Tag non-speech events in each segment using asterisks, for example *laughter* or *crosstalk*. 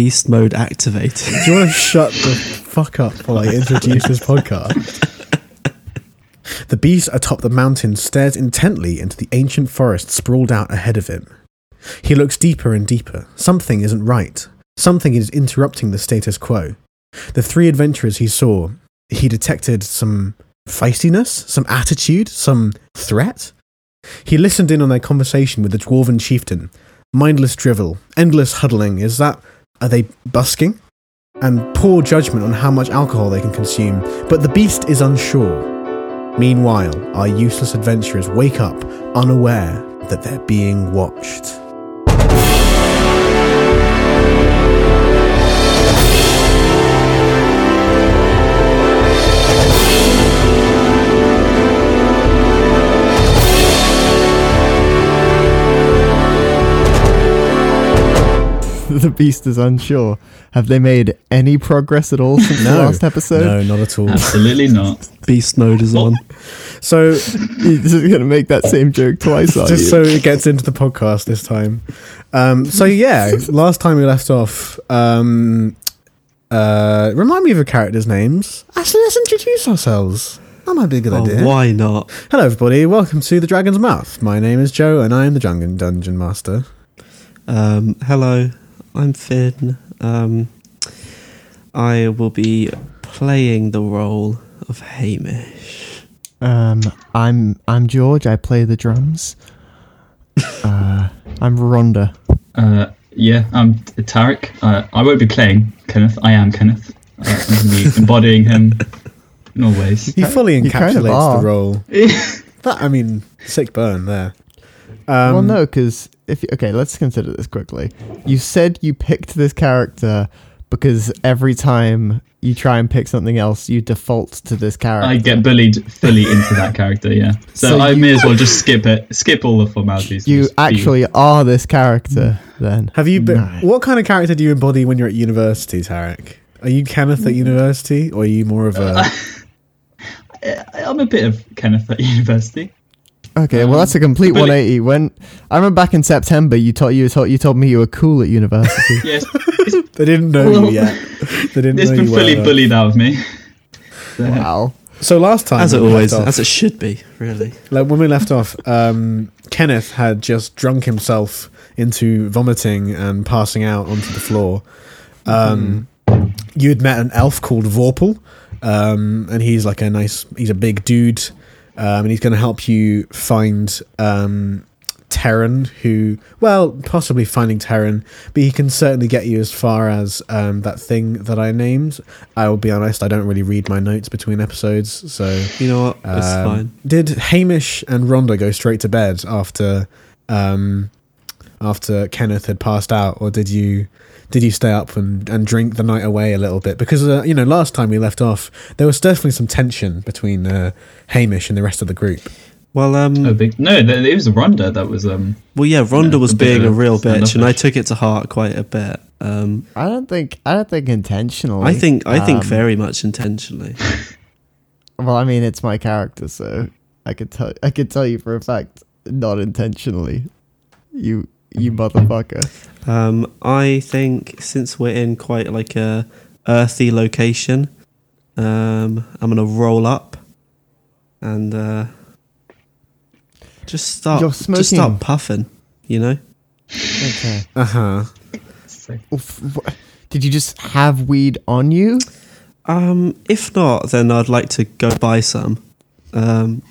beast mode activated. Do you want to shut the fuck up while I introduce this podcast? The beast atop the mountain stares intently into the ancient forest sprawled out ahead of him. He looks deeper and deeper. Something isn't right. Something is interrupting the status quo. The three adventurers he saw, he detected some feistiness, some attitude, some threat. He listened in on their conversation with the dwarven chieftain. Mindless drivel, endless huddling. Is that. Are they busking? And poor judgment on how much alcohol they can consume. But the beast is unsure. Meanwhile, our useless adventurers wake up unaware that they're being watched. The beast is unsure. Have they made any progress at all since the last episode? No, not at all. Absolutely not. Beast mode is on. So, You're just gonna make that same joke twice, are just you? so it gets into the podcast this time. Um, so yeah, last time we left off, um, uh, remind me of the characters' names. Actually, let's introduce ourselves. That might be a good Oh, idea. why not? Hello, everybody. Welcome to the Dragon's Mouth. My name is Joe, and I am the Dungeon Dungeon Master. Um, hello, I'm Finn. Um, I will be playing the role of Hamish. Um, I'm I'm George. I play the drums. Uh, I'm Rhonda. Uh, yeah, I'm Tarek. Uh, I won't be playing Kenneth. I am Kenneth. Uh, I'm going to be *laughs* embodying him in all ways. He fully You kind of encapsulates the role. *laughs* That I mean, sick burn there. Um, well, no, because if you, okay, let's consider this quickly. You said you picked this character because every time you try and pick something else, you default to this character. I get bullied fully into that character, yeah. So, So I you- may as well *laughs* just skip it, skip all the formalities. you just be- actually are this character then. Have you been? No. What kind of character do you embody when you're at university, Tarek? Are you Kenneth at university, or are you more of a? *laughs* I'm a bit of Kenneth at *laughs* university. Okay, well that's a complete Billy- 180. When I remember back in September, you told you told you told me you were cool at university. *laughs* Yes, *laughs* They didn't know Well, you yet. They didn't it's know been you fully were. bullied out of me. So, *laughs* wow. So last time, As it always, left off- as it should be, really. like when we left off, um, Kenneth had just drunk himself into vomiting and passing out onto the floor. Um, You had met an elf called Vorpal, um, and he's like a nice, he's a big dude, um, and he's going to help you find um, Terran, who, well, possibly finding Terran, but he can certainly get you as far as um, that thing that I named. I will be honest, I don't really read my notes between episodes, so You know what? It's um, fine. Did Hamish and Rhonda go straight to bed after um, after Kenneth had passed out, or did you did you stay up and, and drink the night away a little bit? Because uh, you know, last time we left off, there was definitely some tension between uh, Hamish and the rest of the group. Well, um, oh, big, no, it was Rhonda that was. um. well, yeah, Rhonda Yeah, was a being a real bitch, and I took it to heart quite a bit. Um, I don't think I don't think intentionally. I think, I think Um, very much intentionally. *laughs* Well, I mean, it's my character, so I could tell I could tell you for a fact, not intentionally. You you motherfucker. Um, I think since we're in quite like a earthy location, um, I'm gonna roll up and uh, just start, You're just start puffing. You know, Okay. Uh huh. So, Oof, wh- Did you just have weed on you? um, if not, then I'd like to go buy some. Um,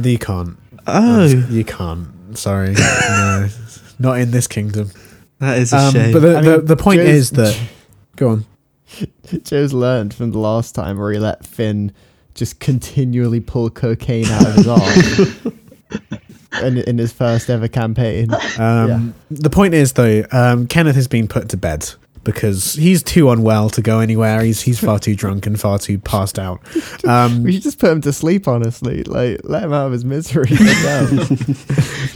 You can't. oh, you can't. Sorry, *laughs* no, not in this kingdom. That is a Um, shame. but the, I the, mean, the point Joe's- is that *laughs* go on. Joe's learned from the last time where he let Finn just continually pull cocaine out of his arm *laughs* in, in his first ever campaign. Um, The point is, though, um, Kenneth has been put to bed because he's too unwell to go anywhere. He's he's far too drunk and far too passed out. *laughs* Um, We should just put him to sleep, honestly. Like, let him out of his misery. Let him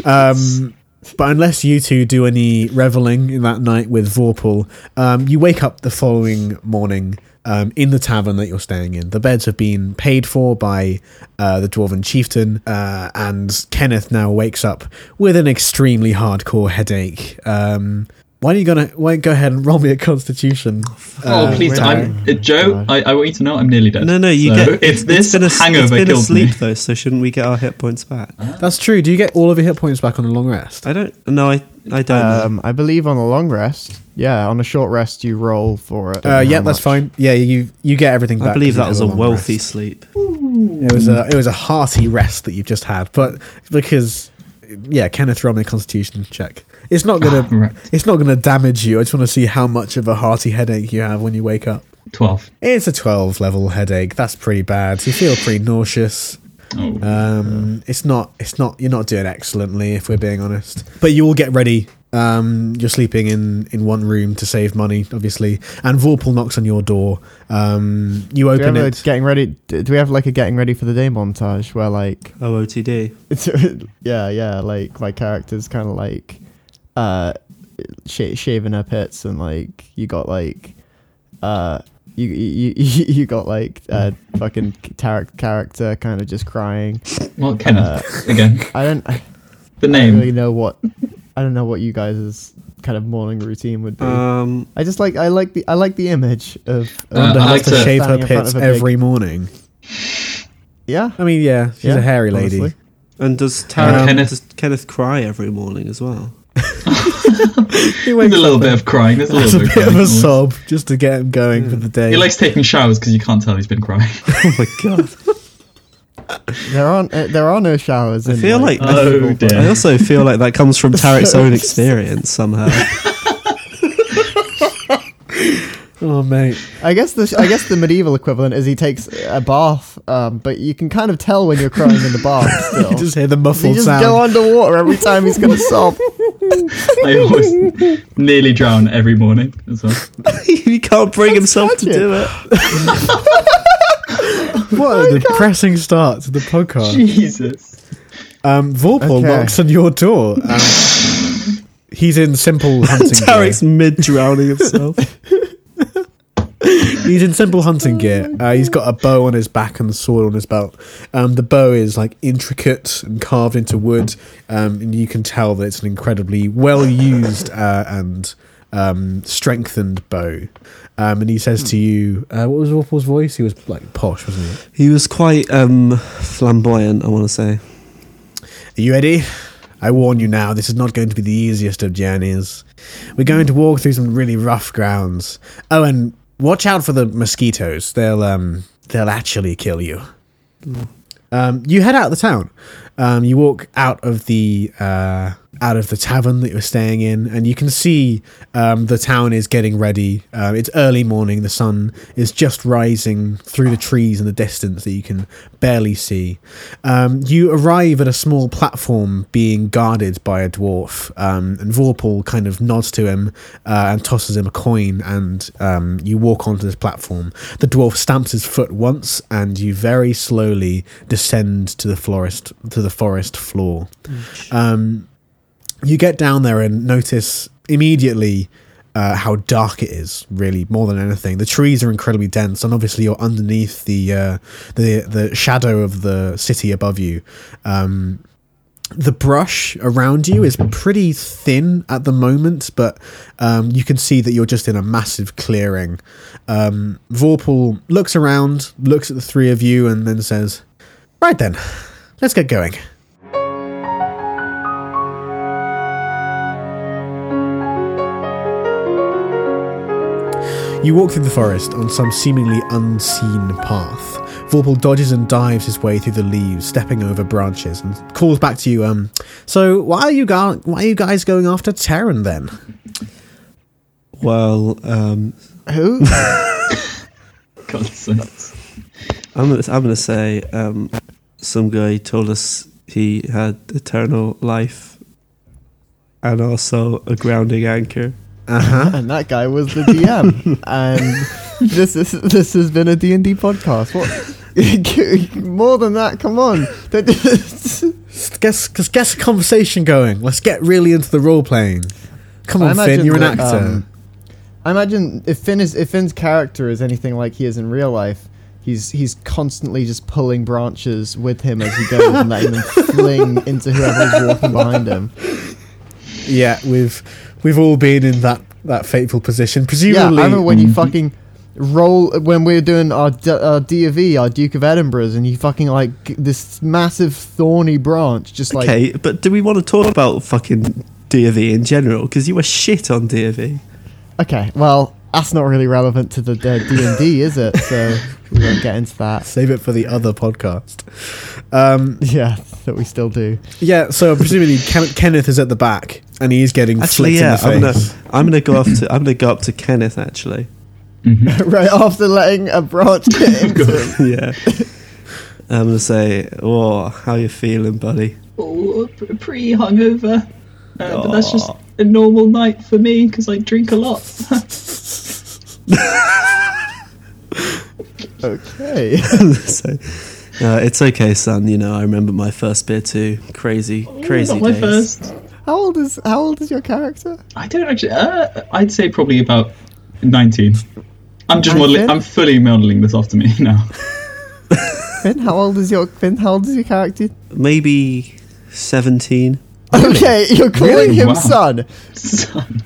down. um, but unless you two do any reveling in that night with Vorpal, um, you wake up the following morning. Um, in the tavern that you're staying in, the beds have been paid for by uh, the dwarven chieftain, uh, and Kenneth now wakes up with an extremely hardcore headache. Um, why are you gonna why don't you go ahead and roll me a Constitution? Oh, uh, please, wait, I'm, uh, Joe. I, I want you to know I'm nearly dead. No, no, you So get. It's this been a, hangover it's been killed asleep me. though, so shouldn't we get our hit points back? That's true. Do you get all of your hit points back on a long rest? I don't. No, I. I don't. Um, I believe on a long rest. Yeah, on a short rest you roll for it. Uh, yeah, that's fine. Yeah, you you get everything back. I believe that was a long wealthy rest. sleep. It was a it was a hearty rest that you've just had, but because yeah, Kenneth roll me a Constitution check. It's not gonna *laughs* Right. it's not gonna damage you. I just want to see how much of a hearty headache you have when you wake up. Twelve. It's a twelve level headache. That's pretty bad. You feel pretty nauseous. Oh. Um, it's not. It's not. You're not doing excellently, if we're being honest. But you all get ready. Um, you're sleeping in in one room to save money, obviously. And Vorpal knocks on your door. Um, you Do we open have a it. getting ready? Do we have like a getting ready for the day montage where like Oh, OTD. *laughs* Yeah, yeah. Like my character's kind of like uh, sh- shaving her pits, and like you got like uh, you you you, *laughs* you got like uh, fucking Tarek character kind of just crying. Well, Kenneth again. I don't I The don't name. really know what I don't know what you guys' kind of morning routine would be. Um, I just like I like the I like the image of, of Uh, I like to to- shave her standing in front pits of a big- every morning. yeah. I mean, yeah, she's yeah, a hairy lady. honestly. and does Tara, Um, Kenneth, does Kenneth cry every morning as well? *laughs* He There's wakes a little up bit of crying. There's a That's a little bit, bit of a crying. sob just to get him going for the day. He likes taking showers because you can't tell he's been crying. *laughs* Oh my god! There aren't uh, there are no showers. I feel like- Oh, dear. I also feel like that comes from *laughs* Tarek's own experience somehow. oh mate, I guess the I guess the medieval equivalent is he takes a bath, um, but you can kind of tell when you're crying in the bath. Still, you just hear the muffled you muffled just sound. go underwater every time he's gonna sob. I always *laughs* nearly drown every morning as well. *laughs* he can't bring himself to do it. *laughs* What a depressing start to the podcast. Jesus. Um, Vorpal Okay. knocks on your door. Um, he's in simple hunting gear. Tarek's mid drowning himself. He's in simple hunting gear. Uh, he's got a bow on his back and a sword on his belt. Um, the bow is like intricate and carved into wood, um, and you can tell that it's an incredibly well used uh, and um, strengthened bow. Um, and he says to you, uh, "What was Vorpal's voice? He was like posh, wasn't he? He was quite um, flamboyant, I want to say. Are you ready? I warn you now, this is not going to be the easiest of journeys. We're going to walk through some really rough grounds. Oh, and watch out for the mosquitoes. They'll um they'll actually kill you. Um, you head out of the town. Um, you walk out of the uh, out of the tavern that you're staying in, and you can see um, the town is getting ready. Um, it's early morning. The sun is just rising through the trees in the distance that you can barely see. Um, you arrive at a small platform being guarded by a dwarf, um, and Vorpal kind of nods to him uh, and tosses him a coin, and um, you walk onto this platform. The dwarf stamps his foot once, and you very slowly descend to the forest to the forest floor. Um, you get down there and notice immediately uh, how dark it is. Really, more than anything, the trees are incredibly dense, and obviously you're underneath the uh, the the shadow of the city above you. Um, the brush around you is pretty thin at the moment, but um, you can see that you're just in a massive clearing. Um, Vorpal looks around, looks at the three of you, and then says, "Right then, let's get going." You walk through the forest on some seemingly unseen path. Vorpal dodges and dives his way through the leaves, stepping over branches, and calls back to you. Um, so why are you go- why are you guys going after Terran then? Well, um, Who? *laughs* God's sakes. I'm gonna, I'm gonna say um, some guy told us he had eternal life and also a grounding anchor. Uh huh. *laughs* and that guy was the DM. *laughs* and this is this has been a D and D podcast. What? *laughs* More than that, come on. Get, let's a conversation going. Let's get really into the role playing. Come on, Finn, you're an that, actor. um, I imagine if Finn is if Finn's character is anything like he is in real life, he's he's constantly just pulling branches with him as he goes and letting them fling into whoever's walking behind him. yeah, with We've all been in that that fateful position. Presumably, Yeah, Presumably, I remember when you Mhm. fucking roll when we were doing our, D- our D of E, our Duke of Edinburgh's, and you fucking like this massive thorny branch, just like okay, but do we want to talk about fucking D&V in general? Because you were shit on D&V. okay, well that's not really relevant to the D and D, is it? So we won't get into that. save it for the other podcast. Um, Yeah, that we still do. yeah, so presumably *laughs* Ken- Kenneth is at the back and he's getting Actually, flicked yeah, in I'm gonna. I'm gonna go up to, *laughs* I'm gonna go up to Kenneth. Actually, Mhm. *laughs* right after letting a branch get into him. yeah. I'm gonna say, "Oh, how you feeling, buddy?" Oh, pretty hungover, Uh, but that's just a normal night for me because I drink a lot. *laughs* Okay. *laughs* so, uh, it's okay, son. You know, I remember my first beer too. Crazy, crazy Not my days. first. How old is how old is your character? I don't actually. Uh, I'd say probably about nineteen. I'm just modeling. I'm fully modeling this after me *laughs* now. Finn, how old is your Finn? How old is your character? Maybe seventeen. Okay, you're calling Really? him Wow. son. Son.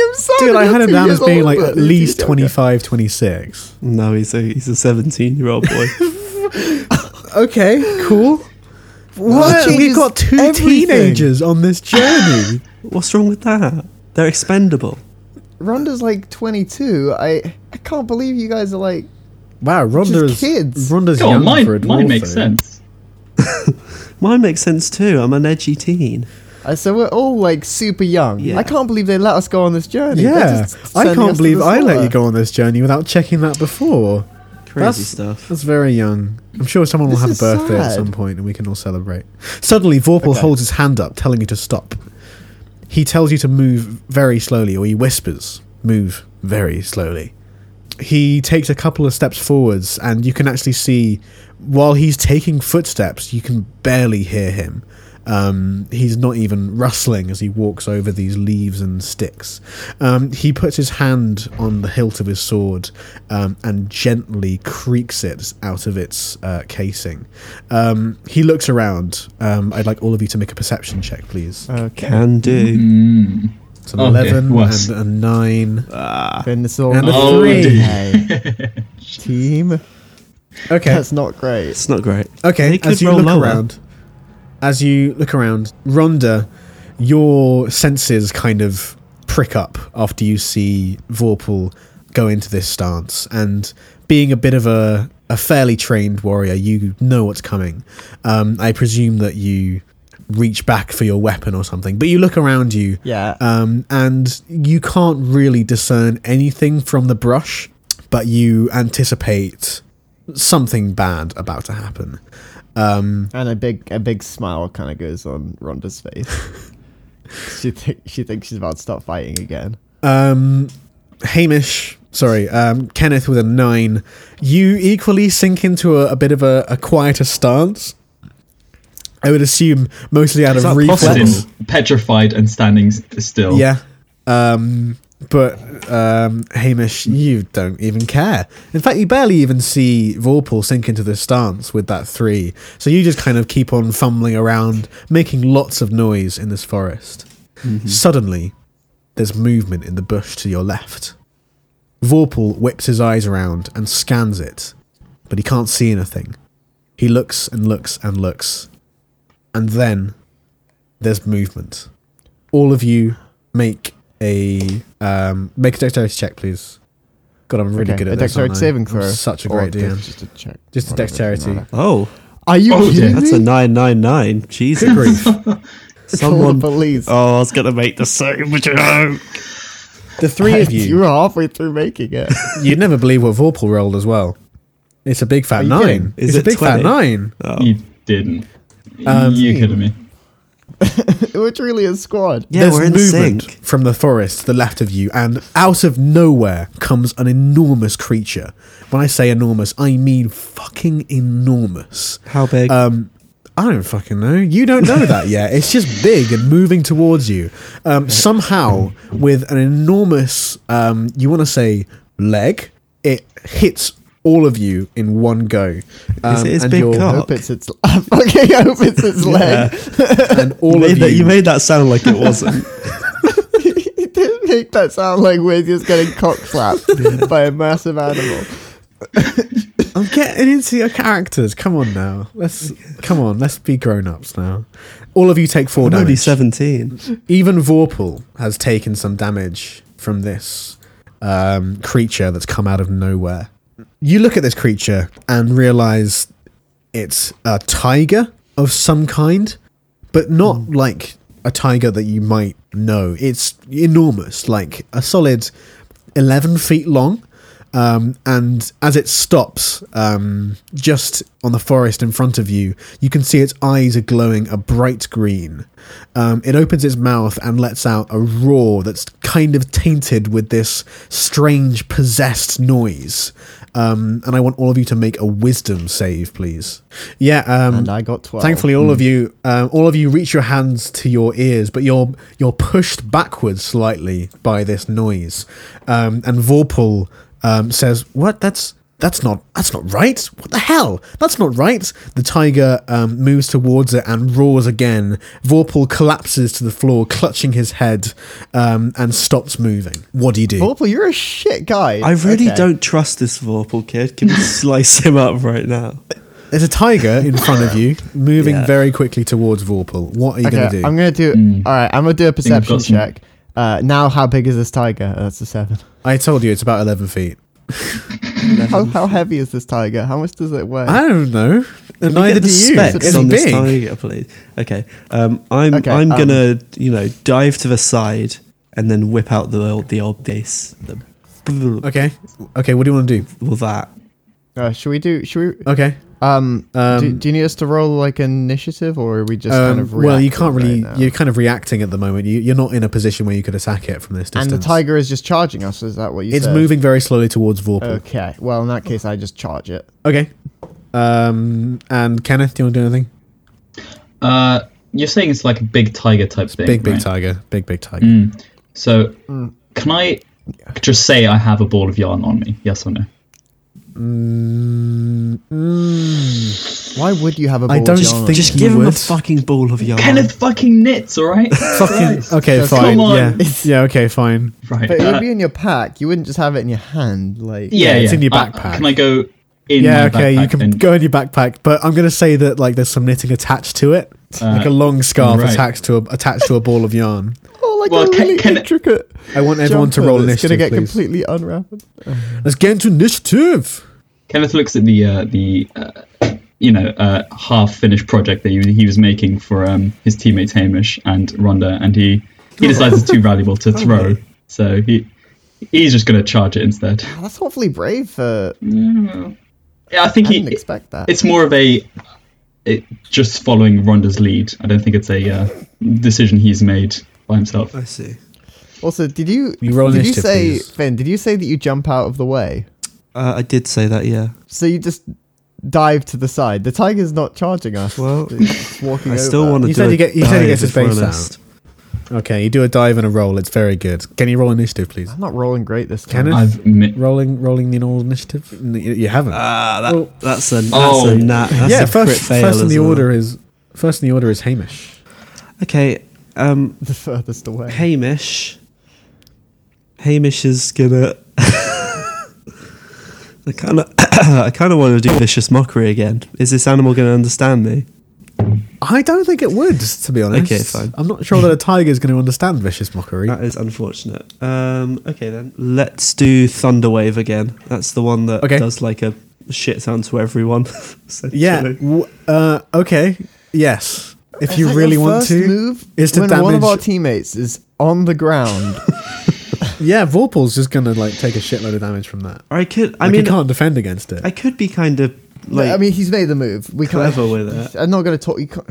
You're calling him son. Dude, I had him down as being like at least younger. 25, 26. No, he's a he's a seventeen-year-old boy. *laughs* Okay, cool. What? changes We've got two everything. teenagers on this journey. What's wrong with that? They're expendable. Rhonda's like 22. I I can't believe you guys are like. wow, Rhonda's kids. Rhonda's Go young on, mine, for a dwarf. mine makes though. sense. *laughs* Mine makes sense too. I'm an edgy teen. Uh, so we're all like super young. Yeah. I can't believe they let us go on this journey. Yeah, I can't believe I let you go on this journey without checking that before. Crazy That's- stuff. That's very young. I'm sure someone will have a is birthday at some point and we can all celebrate. Suddenly, Vorpal Okay. holds his hand up, telling you to stop. He tells you to move very slowly, or he whispers, move very slowly. He takes a couple of steps forwards, and you can actually see, while he's taking footsteps, you can barely hear him. Um, he's not even rustling as he walks over these leaves and sticks. Um, he puts his hand on the hilt of his sword um, and gently creaks it out of its uh, casing. Um, he looks around. Um, I'd like all of you to make a perception check, please. Okay. Can do. Mm. It's an Okay, 11 worse. and a 9. Ah, Finn, it's all And a Oh, three. Okay. *laughs* Team. Okay. That's not great. it's not great. Okay, They could as you look lower. around, as you look around, Rhonda, your senses kind of prick up after you see Vorpal go into this stance, and being a bit of a a fairly trained warrior, you know what's coming. Um, I presume that you reach back for your weapon or something, but you look around you, Yeah. um, and you can't really discern anything from the brush, but you anticipate something bad about to happen. Um, and a big a big smile kind of goes on Rhonda's face. *laughs* she think she thinks she's about to start fighting again. um, Hamish, sorry, um, Kenneth with a nine. You equally sink into a, a bit of a, a quieter stance. I would assume mostly out Is of reflex. possible? As in petrified and standing still. Yeah. Um, but um, Hamish, you don't even care. In fact, you barely even see Vorpal sink into this stance with that three. So you just kind of keep on fumbling around, making lots of noise in this forest. Suddenly, there's movement in the bush to your left. Vorpal whips his eyes around and scans it, but he can't see anything. He looks and looks and looks. And then there's movement. All of you make a um, make a dexterity check, please. God, I'm really Okay, good at a this. dexterity aren't I? saving I'm throw. such a Or great DM. Just a check. Just a Whatever, dexterity. doesn't matter. Oh, Are you Oh, kidding dear. that's me? a nine nine nine. Jesus. Good grief. *laughs* Call Someone. the police. Oh, I was gonna make the same joke. The three of *laughs* you you, were halfway through making it. *laughs* you'd never believe what Vorpal rolled as well. It's a big fat you nine. kidding? Is it's it a big fat 20? nine. Oh. You didn't. Um, you kidding me? We're truly a squad. Yeah, There's we're in movement sync. from the forest to the left of you, and out of nowhere comes an enormous creature. When I say enormous, I mean fucking enormous. How big? Um, I don't fucking know. You don't know that yet. It's just big and moving towards you. Um, somehow, with an enormous, um, you want to say leg, it hits all of you in one go. Um, it his and big you're- cock? I hope it's its. *laughs* I fucking hope it's its leg. And all you, of made that, you, you made that sound like it wasn't. *laughs* you didn't make that sound like we're just getting cock slapped *laughs* by a massive animal. I'm getting into your characters. Come on now. Let's come on. Let's be grown ups now. All of you take 4 I'm only damage. 17. Even Vorpal has taken some damage from this um, creature that's come out of nowhere. You look at this creature and realize it's a tiger of some kind, but not hmm. like a tiger that you might know. It's enormous, like a solid 11 feet long. Um, and as it stops um, just on the forest in front of you, you can see its eyes are glowing a bright green. Um, it opens its mouth and lets out a roar that's kind of tainted with this strange possessed noise. Um, and I want all of you to make a wisdom save, please. Yeah. Um, And I got 12. Thankfully, all of you, um, all of you, reach your hands to your ears, but you're you're pushed backwards slightly by this noise. Um, and Vorpal um, says, "What? That's that's not that's not right. What the hell? That's not right." The tiger um, moves towards it and roars again. Vorpal collapses to the floor, clutching his head, um, and stops moving. What do you do? Vorpal, you're a shit guy. I really Okay. don't trust this Vorpal kid. Can we *laughs* slice him up right now? There's a tiger in front of you, moving Yeah. very quickly towards Vorpal. What are you Okay, going to do? I'm gonna do. Mm. All right, I'm gonna do a I've perception got some- check. Uh, now, how big is this tiger? Uh, that's a seven. I told you it's about 11 feet. *laughs* How, how heavy is this tiger? How much does it weigh? I don't know. Can we Neither get the do you. Specs It's on this big. tiger, please. Okay. Um, I'm Okay, I'm um, gonna you know dive to the side and then whip out the old the old bass. The, Okay. Okay. What do you want to do? Well, that Uh, should we do? Should we? Okay. Um, Um, do, do you need us to roll like initiative, or are we just kind Um, of? well, you can't really. right you're kind of reacting at the moment. You, you're not in a position where you could attack it from this distance. and the tiger is just charging us. Is that what you said. It's said? moving very slowly towards Vorpal. Okay. Well, in that case, I just charge it. Okay. Um. And Kenneth, do you want to do anything? Uh, you're saying it's like a big tiger type thing. Big, big right? tiger. Big, big tiger. Mm. So, Mm. can I just say I have a ball of yarn on me? Yes or no? Mm, mm. Why would you have a ball don't of yarn? think just you give him a would. fucking ball of yarn. Kenneth fucking knits, all right? *laughs* Fucking. Christ. Okay. Just- fine. Come on. Yeah. Yeah. Okay. Fine. Right. But it uh, would be in your pack. You wouldn't just have it in your hand, like. yeah, it's in your Uh, backpack. can I go in yeah. my Okay. You backpack can and- go in your backpack, but I'm gonna say that like there's some knitting attached to it, Uh, like a long scarf right. attached to a attached to a ball of yarn. *laughs* Oh, like Well, a can- really can- intricate. I want everyone to jumper roll that's initiative, Gonna get please. completely unwrapped. Let's get into initiative. Kenneth looks at the uh, the uh, you know uh, half finished project that he, he was making for um, his teammates Hamish and Rhonda, and he he decides it's too *laughs* valuable to throw, so he he's just going to charge it instead. Oh, that's awfully brave. For Yeah, I think I didn't he expect that. it's more of a it, just following Rhonda's lead. I don't think it's a uh, decision he's made by himself. I see. Also, did you You roll did you say please. Finn? Did you say that you jump out of the way? Uh, I did say that. Yeah. So you just dive to the side. The tiger's not charging us. Well, It's walking I over. still want to You do. said a you get- you said he gets his face we're out. Okay, you do a dive and a roll. It's very good. Can you roll initiative, please? I'm not rolling great this time. Kenneth? I've mi- Rolling, rolling the normal initiative. You you haven't. Ah, that, Well- that's a that's Oh. a nat. That's yeah, a crit first, fail first in the well. order is first in the order is Hamish. Okay. Um, the furthest away. Hamish. Hamish is gonna. *laughs* I kind of, *coughs* I kind of want to do vicious mockery again. Is this animal going to understand me? I don't think it would, to be honest. Okay, fine. I'm not sure that a tiger is going to understand vicious mockery. That is unfortunate. Um, okay then, let's do Thunderwave again. That's the one that Okay. does like a shit sound to everyone. *laughs* yeah. w- Uh, okay. Yes. If Is you really your want to, move is to when one of our teammates is on the ground. *laughs* yeah, Vorpal's just going to like take a shitload of damage from that. Or I could. I Like, mean, he can't defend against it. I could be kind of like I mean, he's made the move. We can't. clever with it. *laughs* I'm not going to talk. You can't,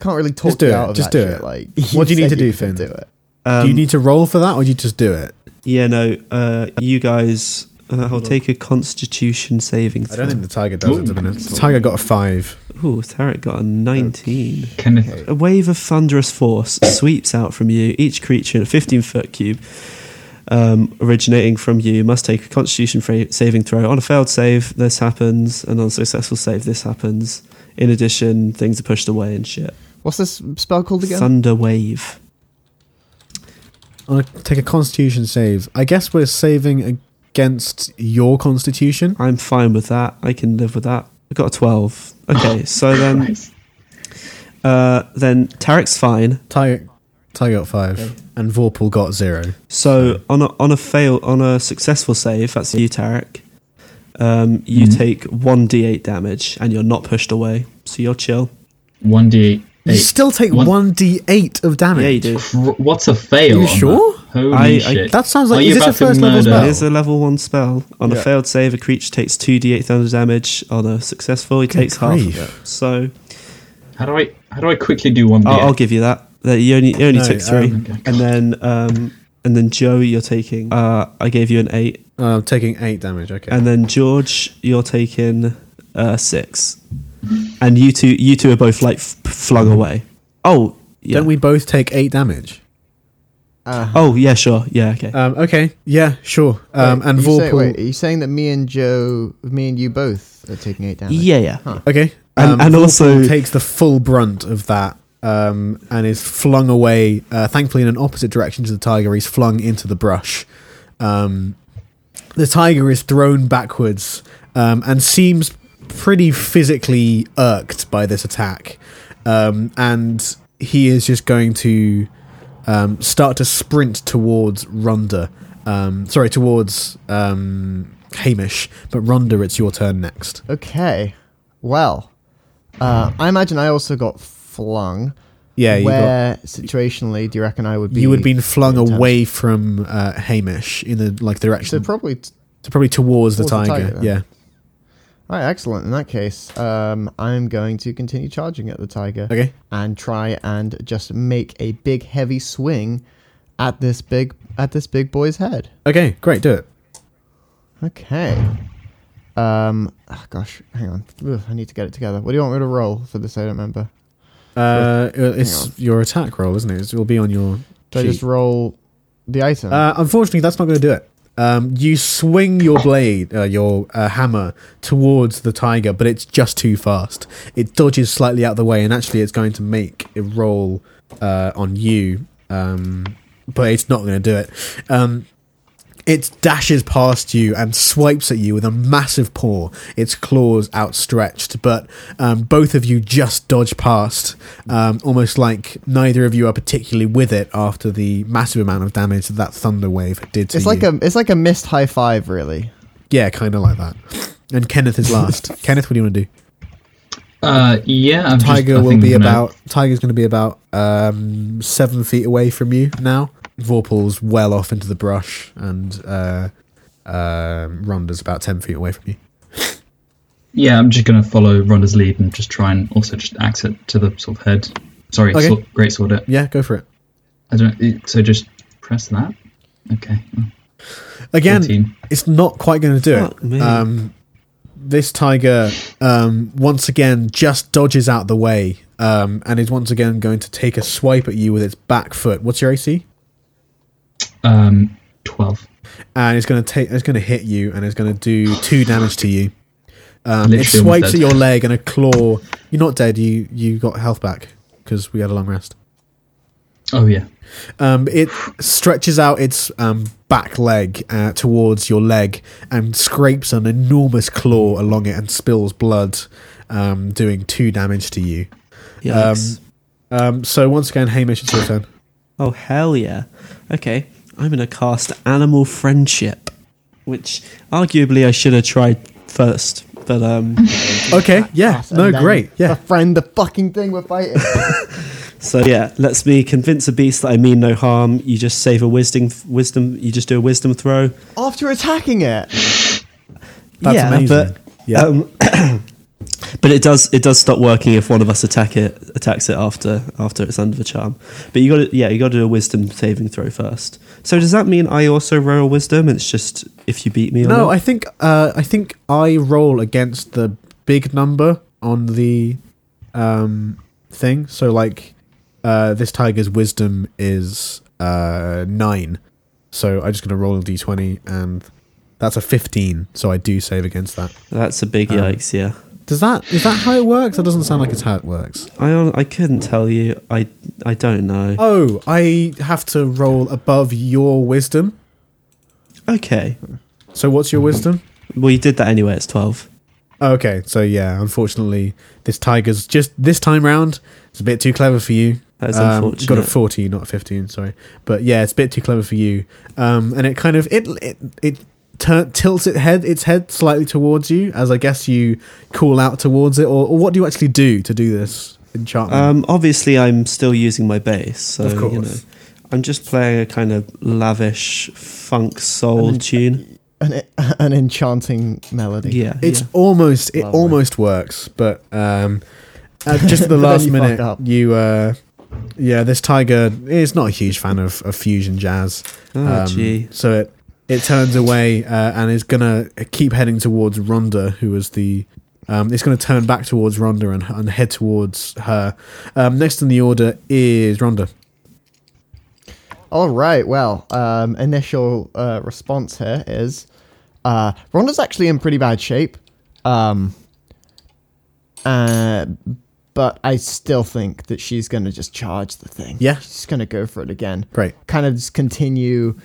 can't really talk Just do you it, out of just that do shit, it. Like, What do you need said to do, can Finn? Do it. Um, do you need to roll for that, or do you just do it? Yeah, no. Uh, you guys, uh, I'll take a Constitution saving I throw. don't think the tiger does it. To be Ooh. honest. The tiger got a five. Ooh, Tarek got a 19. Kenneth. A wave of thunderous force sweeps out from you. Each creature in a 15 foot cube um, originating from you must take a Constitution fra- saving throw. On a failed save, this happens, and on a successful save, this happens. In addition, things are pushed away and shit. What's this spell called again? Thunder wave. I'm take a Constitution save. I guess we're saving against your Constitution. I'm fine with that. I can live with that. I got a twelve. Okay, so then, *laughs* uh, then Tarek's fine. Tiger, Tiger got five, and Vorpal got zero. So on a on a fail on a successful save, that's you, Tarek. Um, you Mhm. take one d8 damage, and you're not pushed away, so you're chill. One d8. You still take One- one d8 of damage. Yeah, you do. Cr- What's a fail? You sure? that? Holy I- I- shit! That sounds like you is this a first level spell? It is a level one spell. On Yeah. a failed save, a creature takes two d8 thunder damage. On a successful, he Good takes half of it. So How do I how do I quickly do one d I'll, I'll give you that. That you only you only No, took three, um, Okay. and then um, and then Joe, you're taking. Uh, I gave you an eight, Uh, I'm taking eight damage. Okay. and then George, you're taking uh, six, and you two you two are both like f- flung away. Oh yeah. Don't we both take eight damage? Uh, Oh yeah, sure. Yeah, okay. Um, okay. Yeah. Sure. Um, wait, and you say- Vorpal. wait, are you saying that me and Joe, me and you both are taking eight damage? yeah, yeah. Huh. Okay. And- Um, and Vorpal also- takes the full brunt of that um, and is flung away. Uh, thankfully, in an opposite direction to the tiger, he's flung into the brush. Um, the tiger is thrown backwards um, and seems pretty physically irked by this attack, um, and he is just going to um, start to sprint towards Rhonda. Um, sorry, towards Hamish. But Ronda, it's your turn next. Okay. Well, uh, I imagine I also got flung. Yeah, you got, Where situationally do you reckon I would be? you would have been flung away from uh, Hamish in the like So direction, probably. T- so probably towards, the towards the tiger. tiger, yeah. all right, excellent. In that case, um, I'm going to continue charging at the tiger Okay. and try and just make a big, heavy swing at this big at this big boy's head. Okay. Great. Do it. Okay. Um. ah, gosh, hang on. Ugh, I need to get it together. What do you want me to roll for this? I don't remember. Uh, it's your attack roll, isn't it? It will be on your. Do I sheet. just roll the item? Uh, unfortunately, that's not going to do it. Um, you swing your blade, uh, your uh, hammer, towards the tiger, but it's just too fast. It dodges slightly out of the way, and actually, it's going to make a roll uh, on you, um, but it's not going to do it. Um, it dashes past you and swipes at you with a massive paw, its claws outstretched. But um, both of you just dodge past, um, almost like neither of you are particularly with it after the massive amount of damage that that thunder wave did to it's you. like a it's like a missed high five, really. yeah, kind of like that. And Kenneth is last. *laughs* Kenneth, what do you want to do? Uh, yeah, I'm just- Tiger I will think be I'm gonna- about. Tiger's going to be about um, seven feet away from you now. Vorpal's well off into the brush, and uh, um Rhonda's about ten feet away from you. Yeah, I'm just gonna follow Rhonda's lead and just try and also just axe it to the sort of head. Sorry, Okay. sword, great sword it. Yeah, go for it. I don't. So just press that. Okay. Again, 14. it's not quite going to do Fuck it. Um, this tiger um, once again just dodges out the way um, and is once again going to take a swipe at you with its back foot. What's your AC? Um, twelve. And it's going to take. It's going to hit you and it's going to do two damage to you. Um, it swipes almost at your leg *laughs* and a claw. You're not dead. You you got health back because we had a long rest. Oh yeah. Um, it stretches out its um, back leg uh, towards your leg and scrapes an enormous claw along it and spills blood, um, doing two damage to you. Yikes. Um, so once again, Hamish, it's your turn. oh hell yeah. Okay, I'm gonna cast Animal Friendship, which arguably I should have tried first, but um. *laughs* Okay, yeah, no, great, yeah. Befriend the fucking thing we're fighting. *laughs* So yeah, lets me convince a beast that I mean no harm. You just save a wisdom, wisdom. You just do a wisdom throw. After attacking it. That's yeah, amazing. but Yeah. um, *coughs* but it does it does stop working if one of us attack it attacks it after after it's under the charm. But you got to yeah you got to do a wisdom saving throw first. So does that mean I also roll wisdom? It's just if you beat me no? I think uh, I think I roll against the big number on the um, thing. So like uh, this tiger's wisdom is uh, nine. So I'm just going to roll a d20, and that's a 15. So I do save against that. That's a big Um, yikes. Yeah. Does that is that how it works? That doesn't sound like it's how it works. I I couldn't tell you. I I don't know. Oh, I have to roll above your wisdom. Okay. So what's your wisdom? Well, you did that anyway. It's twelve. Okay, so yeah, unfortunately, this tiger's just this time round. It's a bit too clever for you. That's Um, unfortunate. got a forty, not a fifteen. Sorry, but yeah, it's a bit too clever for you. Um, and it kind of it it it tur- tilts its head its head slightly towards you as I guess you call out towards it, or, or what do you actually do to do this enchantment? Um, obviously, I'm still using my bass, so Of you know. I'm just playing a kind of lavish funk soul And then- tune. An, an enchanting melody. Yeah, it's yeah. almost it Lovely. almost works, but um, uh, *laughs* just at the last you minute, you uh, yeah, this tiger is not a huge fan of, of fusion jazz. Oh, Um, gee. So it it turns away uh, and is gonna keep heading towards Rhonda, who is the. Um, it's going to turn back towards Rhonda and, and head towards her. Um, next in the order is Rhonda. All right. Well, um, initial uh, response here is uh, Rhonda's actually in pretty bad shape. Um, uh, but I still think that she's going to just charge the thing. Yeah. She's going to go for it again. Great. Kind of just continue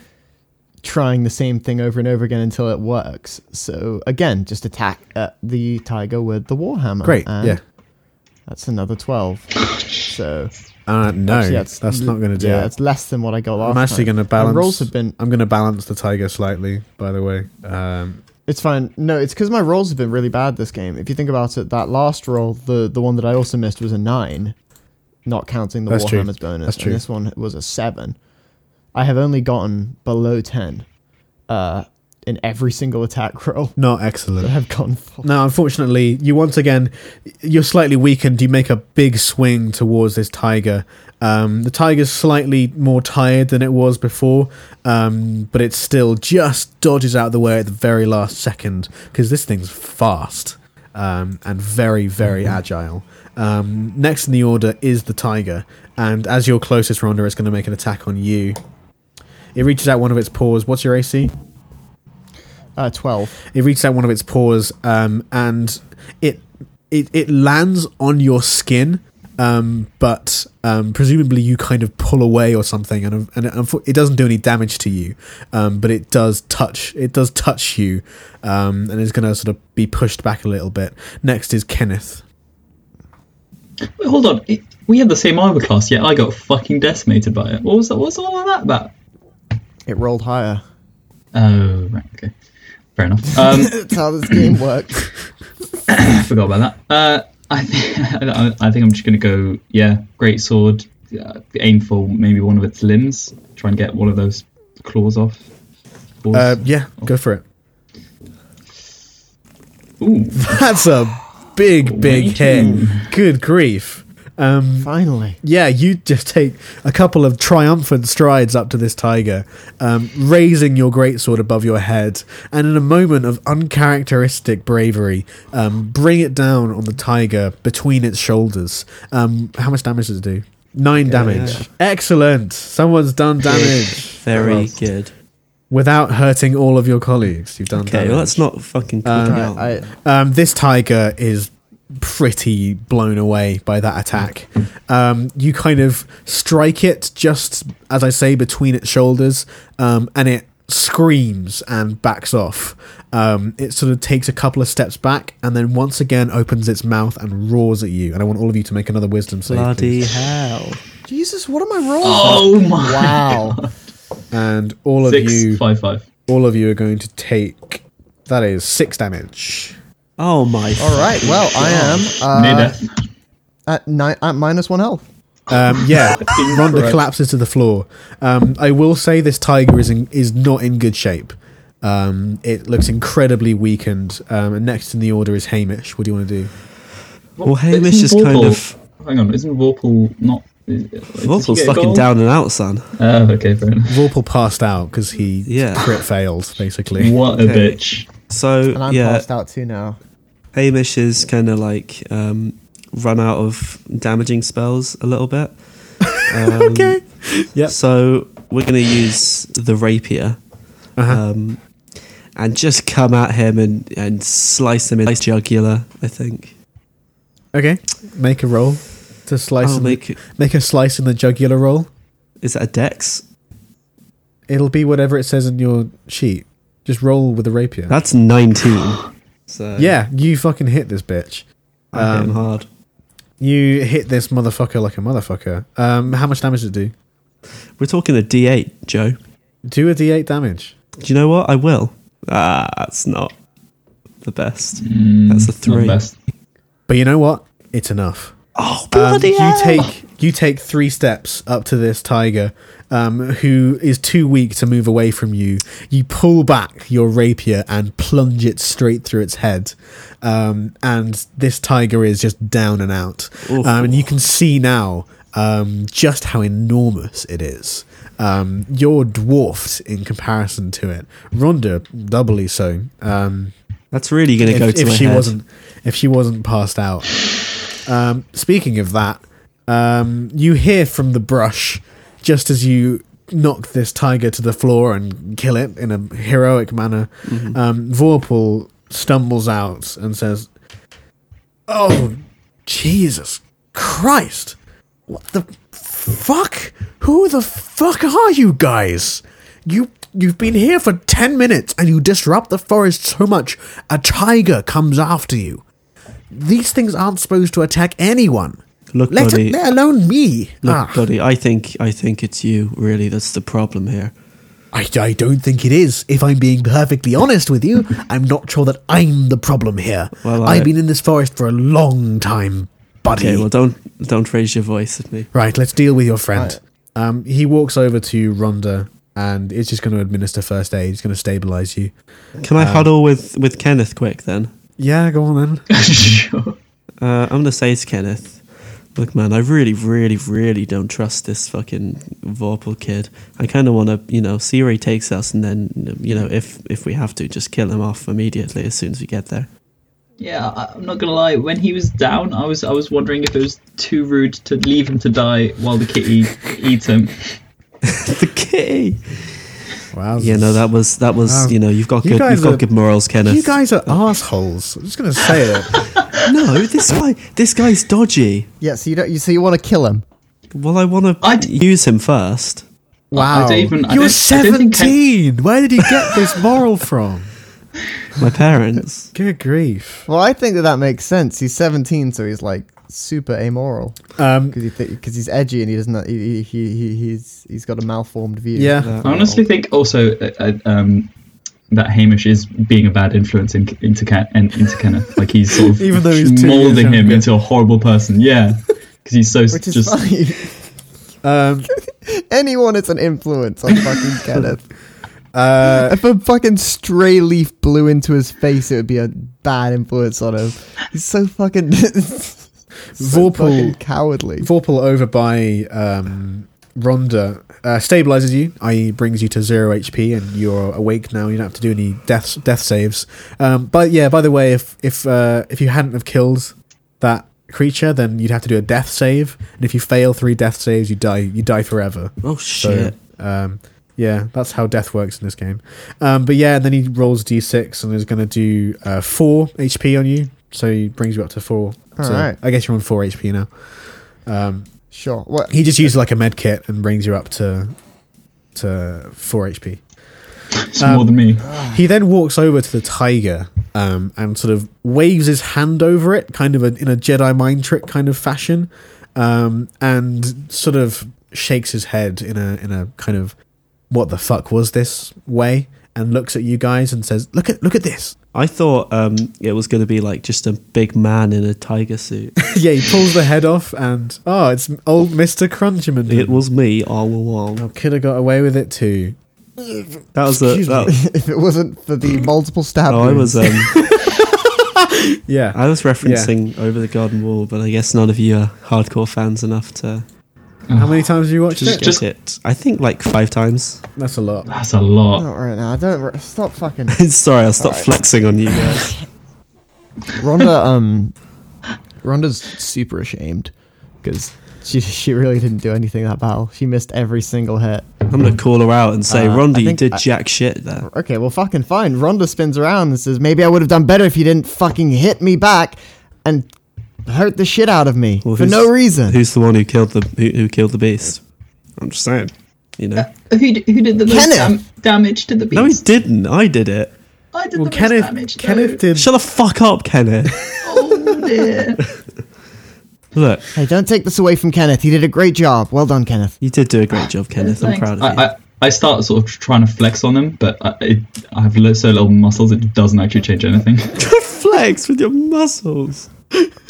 trying the same thing over and over again until it works. So, again, just attack uh, the tiger with the Warhammer. Great. yeah. That's another 12. So, Uh, no, actually, that's, not going to do it. yeah, it. it's less than what I got last time. I'm actually going to balance. My rolls have been I'm going to balance the tiger slightly. By the way, um, It's fine. No, it's because my rolls have been really bad this game. If you think about it, that last roll, the the one that I also missed was a nine, not counting the That's. Warhammer's bonus. That's true. And this one was a seven. I have only gotten below ten, uh, in every single attack roll *laughs* not excellent. have gone full. No, unfortunately, you once again, you're slightly weakened. You make a big swing towards this tiger. Um, the tiger's slightly more tired than it was before, um, but it still just dodges out of the way at the very last second because this thing's fast um, and very, very agile. Um, next in the order is the tiger, and as your closest Rhonda, it's going to make an attack on you. It reaches out one of its paws. What's your AC? Uh, twelve. It reaches out one of its paws, um, and it it it lands on your skin, um, but um, presumably you kind of pull away or something, and and it, it doesn't do any damage to you, um, but it does touch it does touch you, um, and is going to sort of be pushed back a little bit. Next is Kenneth. Wait, hold on. It, we had the same armor class, yet I got fucking decimated by it. What was that? What was all of that about? It rolled higher. Oh, right. Okay. Fair enough. *laughs* Um, That's how this game *coughs* works. *coughs* forgot about that. Uh, I, think *laughs* I think I'm just gonna go. Yeah, great sword. Uh, aim for maybe one of its limbs. Try and get one of those claws off. Uh, yeah, go for it. Ooh, *laughs* That's a big big hit. Good grief. Um, Finally. yeah, you just take a couple of triumphant strides up to this tiger, um, raising your greatsword above your head, and in a moment of uncharacteristic bravery, um, bring it down on the tiger between its shoulders. Um, how much damage does it do? Nine damage. yeah. Excellent. Someone's done damage Very Well, good. without hurting all of your colleagues. You've done Okay, damage. well, that's not fucking cool. Um, out. Right, I, Um, this tiger is pretty blown away by that attack. Um, you kind of strike it just as I say between its shoulders, um, and it screams and backs off. Um, it sort of takes a couple of steps back and then once again opens its mouth and roars at you. And I want all of you to make another wisdom save. Bloody please. hell. Jesus, what am I rolling? Oh my Wow. *laughs* And all of you, five, five. all of you are going to take. That is six damage. Oh my. All right. Well, I am Near uh, death. at nine at minus one health. Um, yeah, *laughs* Rhonda collapses to the floor. Um, I will say this tiger is in, is not in good shape. Um, it looks incredibly weakened. Um, and next in the order is Hamish. What do you want to do? Well, Hamish Isn't is kind of. Hang on, isn't Vorpal not? is- Vorpal's fucking down and out, son. Oh, okay, fair enough. Vorpal passed out because he Yeah. crit failed, basically. What a Okay. bitch. So And I'm yeah, passed out too now. Hamish is kind of like um, run out of damaging spells a little bit. *laughs* Um, Okay. Yep. So we're gonna use the rapier, Uh-huh. um, and just come at him and and slice him in his jugular. I think. okay, make a roll to slice. I'll make. the, make a slice in the jugular roll. Is that a dex? It'll be whatever it says in your sheet. Just roll with the rapier. That's nineteen. *gasps* *gasps* *gasps* So yeah, you fucking hit this bitch. I hit him Um, hard. You hit this motherfucker like a motherfucker. Um, how much damage did it do? We're talking a D8, Joe. Do a d8 damage. Do you know what? I will. Ah, that's not the best. Mm, That's a not the three. best. But you know what? It's enough. Oh Um, bloody you hell! take you take three steps up to this tiger, um, who is too weak to move away from you. You pull back your rapier and plunge it straight through its head, um, and this tiger is just down and out. Um, and you can see now um, just how enormous it is. Um, you're dwarfed in comparison to it. Rhonda doubly so. Um, That's really going to go to if she head. wasn't if she wasn't passed out. Um, speaking of that, um, you hear from the brush just as you knock this tiger to the floor and kill it in a heroic manner. Mm-hmm. Um, Vorpal stumbles out and says, "Oh, Jesus Christ! What the fuck? Who the fuck are you guys? You you've been here for ten minutes and you disrupt the forest so much a tiger comes after you. These things aren't supposed to attack anyone. Look, Let, buddy. let alone me. Look, Ah, buddy. I think I think it's you. Really, that's the problem here. I, I don't think it is. If I'm being perfectly honest with you, *laughs* I'm not sure that I'm the problem here. Well, I- I've been in this forest for a long time, buddy. Okay, well, don't don't raise your voice at me. Right, let's deal with your friend. Right. Um, he walks over to Rhonda and is just going to administer first aid. He's going to stabilize you. Can I huddle with with Kenneth quick then? Yeah, go on then. *laughs* sure. Uh, I'm gonna say to Kenneth, look, man, I really, really, really don't trust this fucking Vorpal kid. I kind of want to, you know, see where he takes us, and then, you know, if if we have to, just kill him off immediately as soon as we get there. Yeah, I'm not gonna lie. When he was down, I was I was wondering if it was too rude to leave him to die while the kitty eats him. *laughs* the kitty. Wow. Yeah, no, that was that was, Wow. you know, you've got You good, guys you've got are- good morals, Kenneth. You guys are assholes. I'm just going to say it. *laughs* no, this guy, this guy's dodgy. Yeah, so you don't. You so you want to kill him? Well, I want to I d- use him first. Wow. I don't even- You're don't- I don't think 17. Where did he get this moral from? My parents. Good grief. Well, I think that that makes sense. He's 17, so he's like super amoral Um, because he because he's edgy and he doesn't. He, he, he he's he's got a malformed view. Yeah. That- I honestly think also uh, uh, um, that Hamish is being a bad influence in, into Ken, in- into Kenneth. Like he's sort of *laughs* Even though he's molding him into a horrible person. Yeah, *laughs* because he's so which is just. funny. *laughs* um, Anyone is an influence on fucking Kenneth. uh, If a fucking stray leaf blew into his face, it would be a bad influence on him. He's so fucking. So Vorpal- fucking cowardly. Vorpal over by um, Rhonda uh, stabilizes you, i.e., brings you to zero HP, and you're awake now. You don't have to do any death death saves. Um, but yeah, by the way, if if uh, if you hadn't have killed that creature, then you'd have to do a death save, and if you fail three death saves, you die. You die forever. Oh So, shit! um, yeah, that's how death works in this game. Um, but yeah, and then he rolls d6 and is going to do uh, four HP on you, so he brings you up to four. so Alright. I guess you're on four HP now. Um, Sure. What? he just uses like a med kit and brings you up to to four HP. It's Um, more than me. He then walks over to the tiger um, and sort of waves his hand over it, kind of a, in a Jedi mind trick kind of fashion, um, and sort of shakes his head in a in a kind of what the fuck was this way, and looks at you guys and says, "Look at look at this." I thought um, it was going to be like just a big man in a tiger suit. *laughs* yeah, he pulls the head off, and oh, it's old Mister Crunchman. it was me all along. Oh, could have got away with it too. That was a. That, *laughs* if it wasn't for the multiple stab oh, I wounds. was. Um, *laughs* Yeah, I was referencing Over the Garden Wall, but I guess none of you are hardcore fans enough to how many times have you watched just it? Just- it. I think like five times. That's a lot. That's a lot. Not right now. I don't re- stop fucking. *laughs* Sorry, I'll stop Alright. flexing on you guys. *laughs* Rhonda, um, Rhonda's super ashamed because she she really didn't do anything that battle. She missed every single hit. I'm gonna call her out and say, Uh, Rhonda, I you think did I- jack shit there. Okay, well, fucking fine. Rhonda spins around and says, "Maybe I would have done better if you didn't fucking hit me back and hurt the shit out of me Well, for no reason." Who's the one who killed the who, who killed the beast? I'm just saying, you know. Uh, who, who did the most dam- damage to the beast? No, he didn't. I did it. I did Well, the most Kenneth, damage. Kenneth though. did. Shut the fuck up, Kenneth. *laughs* Oh dear. *laughs* Look, Hey, don't take this away from Kenneth. He did a great job. Well done, Kenneth. you did do a great job, Kenneth. I'm proud of you. I, I, I start sort of trying to flex on them, but I, it, I have so little muscles it doesn't actually change anything. *laughs* Flex with your muscles.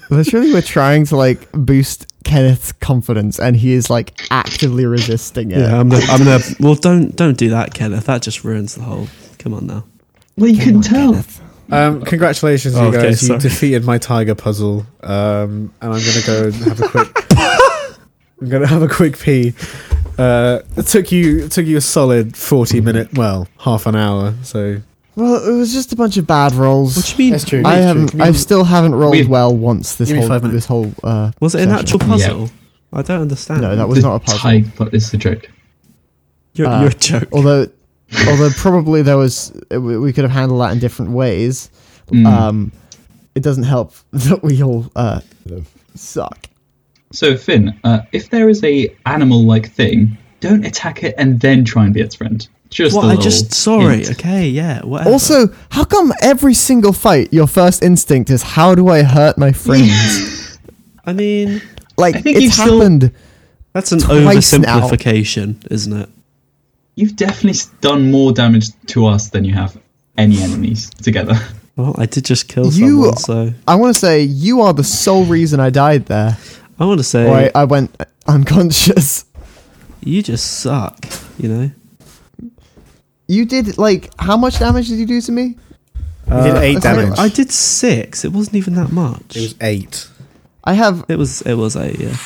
Literally, we're trying to like boost Kenneth's confidence, and he is like actively resisting it. Yeah, I'm gonna, I'm gonna. Well, don't don't do that, Kenneth. That just ruins the whole. Come on now. well, you can tell. Kenneth. Um, congratulations, you Okay, guys! You defeated my tiger puzzle, um, and I'm gonna go and have a quick. *laughs* I'm gonna have a quick pee. Uh, it took you it took you a solid forty minute, well, half an hour. So Well, it was just a bunch of bad rolls. What do you mean? That's true. I haven't. me- I still haven't rolled We've- well once this whole five this whole. Uh, Was it an session. actual puzzle? I don't understand. No, that was The not a puzzle. Tiger, but it's a joke. You're, uh, you're a joke. Although, although probably there was, we we could have handled that in different ways. Mm. Um, it doesn't help *laughs* that we all uh, suck. So Finn, uh, if there is a animal-like thing, don't attack it and then try and be its friend. Just What? a I just sorry. hint. Okay, yeah. Whatever. Also, how come every single fight your first instinct is how do I hurt my friends? *laughs* I mean, like I think it's you've still- happened. that's an Twice now. oversimplification, isn't it? You've definitely done more damage to us than you have any enemies together. *laughs* Well, I did just kill You- someone, so I want to say you are the sole reason I died there, I want to say or I, I went unconscious. you just suck. You know. You did like how much damage did you do to me? you did Uh, eight I- damage. I did six. It wasn't even that much. it was eight. I have It was. It was eight. Yeah.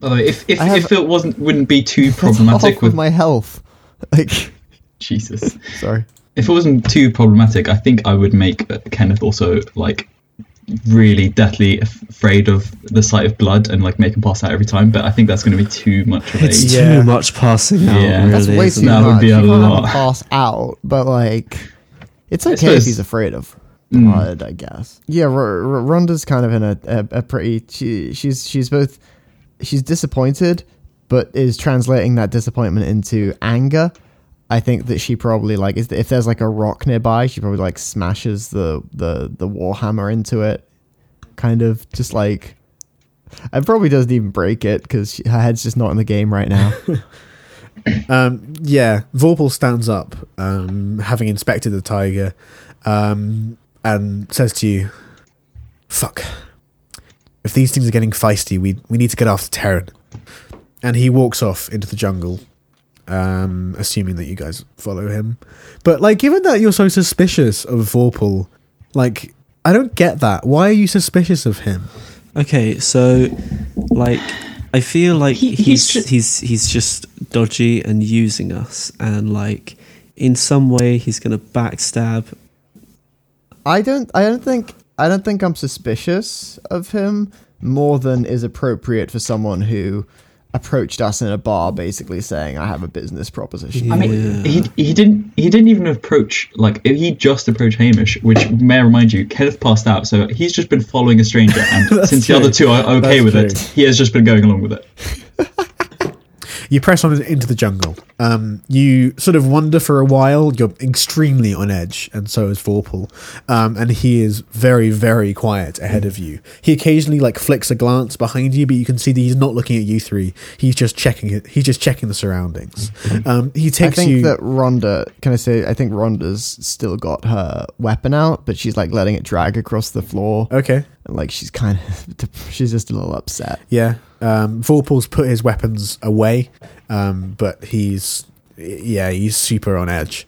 By the way, if if, have- if it wasn't wouldn't be too *laughs* that's problematic half with my health. *laughs* Like, Jesus, *laughs* sorry. if it wasn't too problematic, I think I would make uh, Kenneth also like really deathly afraid of the sight of blood and like make him pass out every time. But I think that's going to be too much of a. It's Yeah. too much passing out. Yeah. really, That's way too it? That would much. be a you can't have lot. him pass out, but like, it's I okay if he's afraid of Mm. blood, I guess. Yeah, R- R- Rhonda's kind of in a, a, a pretty. She, she's she's both. She's disappointed, but is translating that disappointment into anger. I think that she probably like is if there's like a rock nearby, she probably like smashes the the the warhammer into it, kind of just like. and probably doesn't even break it because her head's just not in the game right now. *laughs* *laughs* Um, yeah, Vorpal stands up, um, having inspected the tiger, um, and says to you, "Fuck! If these things are getting feisty, we we need to get after Terran." And he walks off into the jungle, um, assuming that you guys follow him. But like, given that you're so suspicious of Vorpal, like, I don't get that. Why are you suspicious of him? Okay, so like I feel like He- he's he's he's, he's just dodgy and using us and like in some way he's going to backstab I don't I don't think I don't think I'm suspicious of him more than is appropriate for someone who approached us in a bar basically saying I have a business proposition. I mean, he, he didn't he didn't even approach like he just approached Hamish, which may I remind you, Kenneth passed out, so he's just been following a stranger, and *laughs* since true. the other two are okay That's with it, he has just been going along with it. *laughs* You press on into the jungle. Um, you sort of wander for a while. You're extremely on edge, and so is Vorpal. Um, and he is very, very quiet ahead of you. He occasionally like flicks a glance behind you, but you can see that he's not looking at you three. He's just checking it. He's just checking the surroundings. Um, he takes. I think you. that Rhonda can I say I think Rhonda's still got her weapon out, but she's like letting it drag across the floor. okay. Like she's kind of *laughs* she's just a little upset. Yeah. Um, Vorpal's put his weapons away, um, but he's yeah he's super on edge.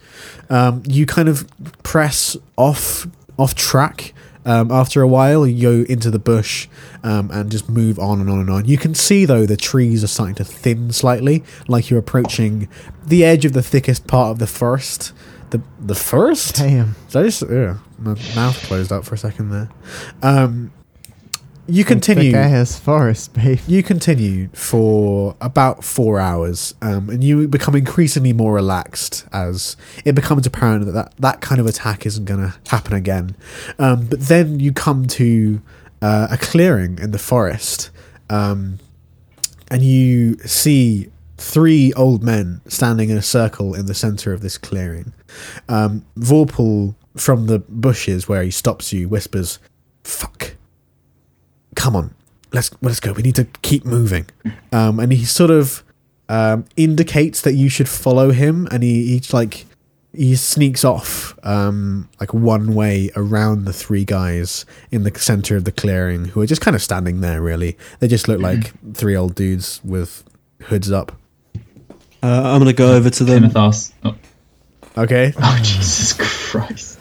Um, you kind of press off off track. Um, after a while, you go into the bush um, and just move on and on and on. You can see though the trees are starting to thin slightly, like you're approaching the edge of the thickest part of the forest. The the forest. Damn. Did I just yeah, my mouth closed up for a second there. Um, you continue. Ass forest, babe. You continue for about four hours, um, and you become increasingly more relaxed as it becomes apparent that that, that kind of attack isn't going to happen again. Um, but then you come to uh, a clearing in the forest, um, and you see three old men standing in a circle in the center of this clearing. Um, Vorpal, from the bushes where he stops you, whispers, "Fuck." come on, let's let's go. We need to keep moving. Um, and he sort of um, indicates that you should follow him, and he, he like he sneaks off um, like one way around the three guys in the center of the clearing who are just kind of standing there. Really, they just look like three old dudes with hoods up. Uh, I'm gonna go over to them, Kenneth oh, Okay. oh Jesus Christ!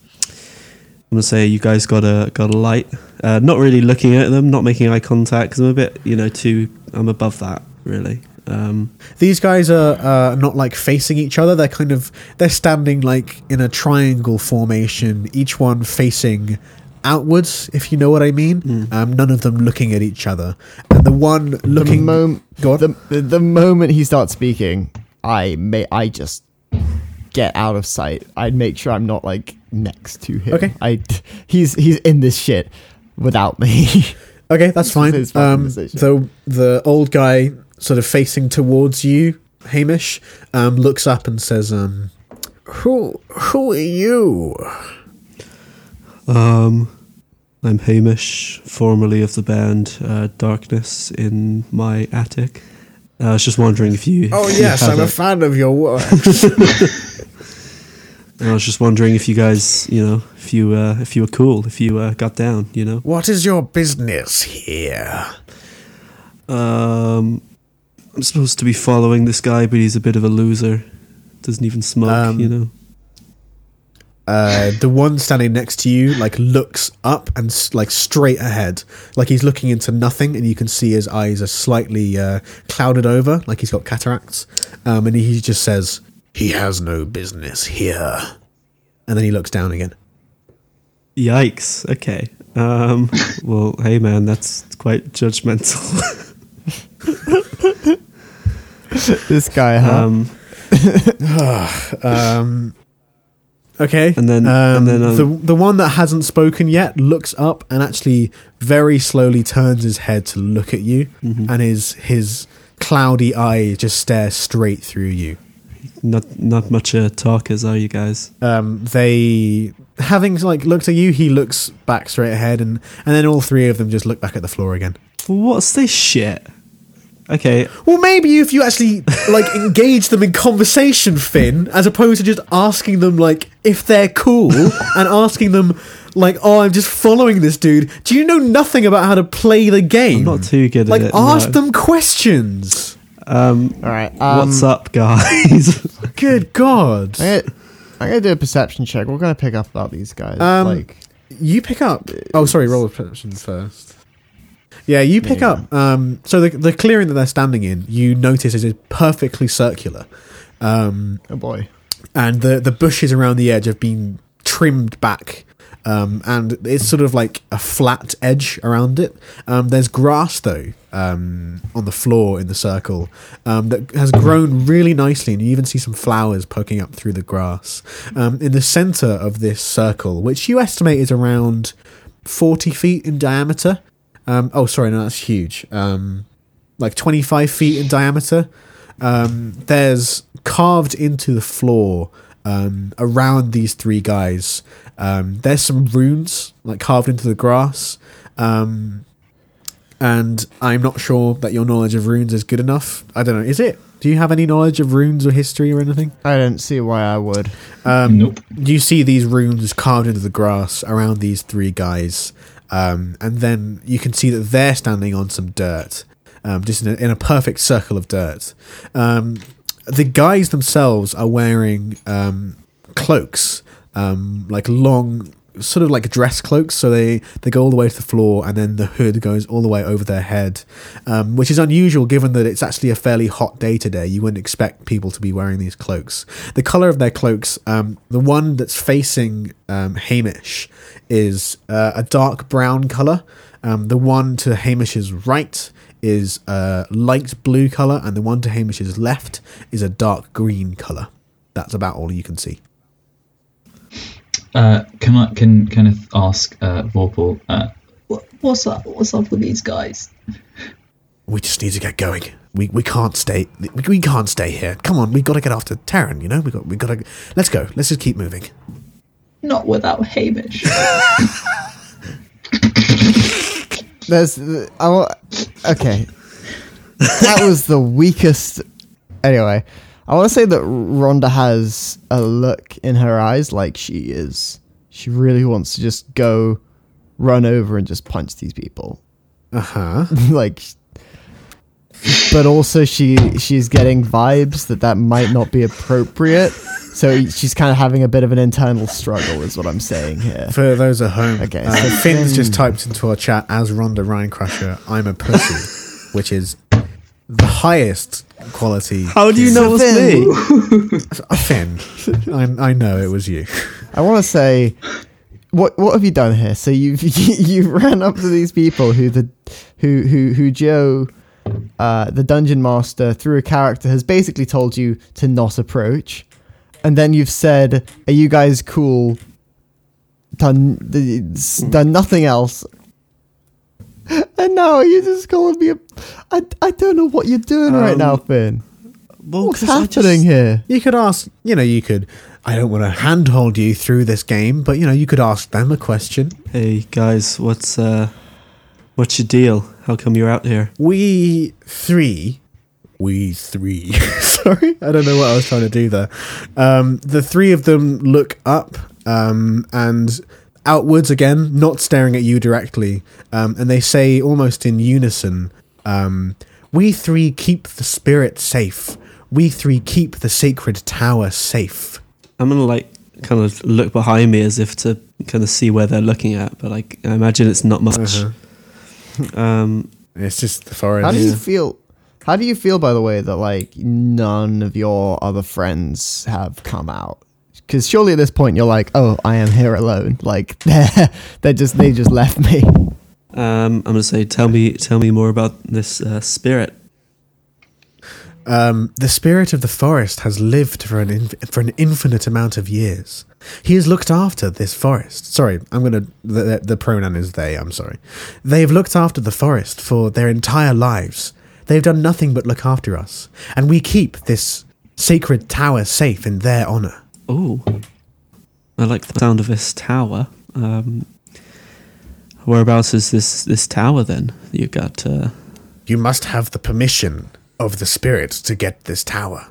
I'm gonna say you guys got a got a light. Uh, not really looking at them, not making eye contact because I'm a bit, you know, too. I'm above that really. Um, These guys are uh, not like facing each other. They're kind of they're standing like in a triangle formation, each one facing outwards, if you know what I mean. Um, none of them looking at each other, and the one The, looking. mom- Go on. the, the the moment he starts speaking, I may I just get out of sight. I'd make sure I'm not like next to him. Okay. I he's he's in this shit without me. *laughs* Okay, that's fine. His Um, decision. the the old guy, sort of facing towards you, Hamish, um, looks up and says, um, "Who who are you?" um, I'm Hamish, formerly of the band uh, Darkness in my attic. Uh, I was just wondering if you. Oh *laughs* if yes, had I'm a a- fan of your work. *laughs* I was just wondering if you guys, you know, if you uh, if you were cool, if you uh, got down, you know. what is your business here? Um, I'm supposed to be following this guy, but he's a bit of a loser. Doesn't even smoke, Um, you know. Uh, the one standing next to you like looks up and like straight ahead, like he's looking into nothing, and you can see his eyes are slightly uh, clouded over, like he's got cataracts. Um, and he just says, "He has no business here," and then he looks down again. Yikes. Okay. Um, *laughs* well, hey man, that's quite judgmental. this guy, huh? um, *sighs* Um, okay, And then- um, and then, um, the the one that hasn't spoken yet looks up and actually very slowly turns his head to look at you, mhm. and his his cloudy eye just stares straight through you. Not not much uh, talkers, are you guys? um, they having like looked at you, he looks back straight ahead, and and then all three of them just look back at the floor again. What's this shit? Okay, Well, maybe if you actually like *laughs* engage them in conversation, Finn, as opposed to just asking them like if they're cool *laughs* and asking them like, "Oh, I'm just following this dude." Do you know nothing about how to play the game? I'm not too good like at it. Like, ask no. them questions. Um, All right. Um, what's up, guys? *laughs* Good God! I'm gonna, I'm gonna do a perception check. We're gonna pick up about these guys. Um, like, You pick up. Oh, sorry. Roll a perception first. Yeah, you pick Yeah. up. Um, so the the clearing that they're standing in, you notice is perfectly circular, um, oh boy. and the the bushes around the edge have been trimmed back, um, and it's sort of like a flat edge around it. Um, there's grass though um, on the floor in the circle um, that has grown really nicely, and you even see some flowers poking up through the grass. Um, in the center of this circle, which you estimate is around forty feet in diameter. Um, oh, sorry, no, that's huge. Like twenty-five feet in diameter. There's carved into the floor around these three guys. Um, there's some runes like carved into the grass. Um, and I'm not sure that your knowledge of runes is good enough. I don't know. Is it? Do you have any knowledge of runes or history or anything? I don't see why I would. Um, Nope. You see these runes carved into the grass around these three guys, um, and then you can see that they're standing on some dirt. um, just in a, in a perfect circle of dirt. Um, the guys themselves are wearing um, cloaks, um, like long, sort of like dress cloaks. So they, they go all the way to the floor, and then the hood goes all the way over their head, um, which is unusual given that it's actually a fairly hot day today. You wouldn't expect people to be wearing these cloaks. The color of their cloaks, um, the one that's facing um, Hamish, is uh, a dark brown color. Um, the one to Hamish's right is a light blue color, and the one to Hamish's left is a dark green color. That's about all you can see. Uh, can I can Kenneth ask uh, Vorpal, uh, what's up? What's up with these guys? We just need to get going. We we can't stay. We, we can't stay here. Come on, we've got to get after Terran. You know, we got we got to. Let's go. Let's just keep moving. Not without Hamish. *laughs* There's, I wa- okay. That was the weakest. Anyway, I want to say that Rhonda has a look in her eyes like she is. She really wants to just go, run over and just punch these people. Uh huh. *laughs* like, but also she she's getting vibes that that might not be appropriate. So she's kind of having a bit of an internal struggle, is what I'm saying here. For those at home, Okay, uh, so Finn's just typed into our chat as Rhonda Ryan Crusher. I'm a pussy, *laughs* which is the highest quality. How do you know it was me? Finn, I, I know it was you. I want to say, what what have you done here? So you've *laughs* you ran up to these people who the who who who Joe, uh, the dungeon master, through a character has basically told you to not approach, and then you've said, "Are you guys cool?" Done the- done nothing else. *laughs* And now you're just calling me a. I, I don't know what you're doing right Um, now, Finn. Well, What's 'cause I happening just- here? You could ask, you know, you could. I don't want to handhold you through this game, but you know, you could ask them a question. Hey guys, what's uh, what's your deal? How come you're out here? We three, we three. *laughs* Sorry, I don't know what I was trying to do there. Um, the three of them look up um, and outwards again, not staring at you directly, um, and they say almost in unison, um, "We three keep the spirit safe. We three keep the sacred tower safe." I'm gonna like kind of look behind me as if to kind of see where they're looking at, but like I imagine it's not much. Uh-huh. *laughs* Um, It's just the forest. How do you feel? How do you feel, by the way, that like none of your other friends have come out? Because surely at this point you're like, oh, I am here alone. Like *laughs* they're they just they just left me. um, I'm gonna say, tell me, tell me more about this uh, spirit. Um, the spirit of the forest has lived for an inf- for an infinite amount of years. He has looked after this forest. Sorry, I'm gonna the, the, the pronoun is they. I'm sorry. They have looked after the forest for their entire lives. They have done nothing but look after us, and we keep this sacred tower safe in their honor. Oh, I like the sound of this tower. Um, whereabouts is this this tower then? You got? Uh, You must have the permission of the spirit to get this tower.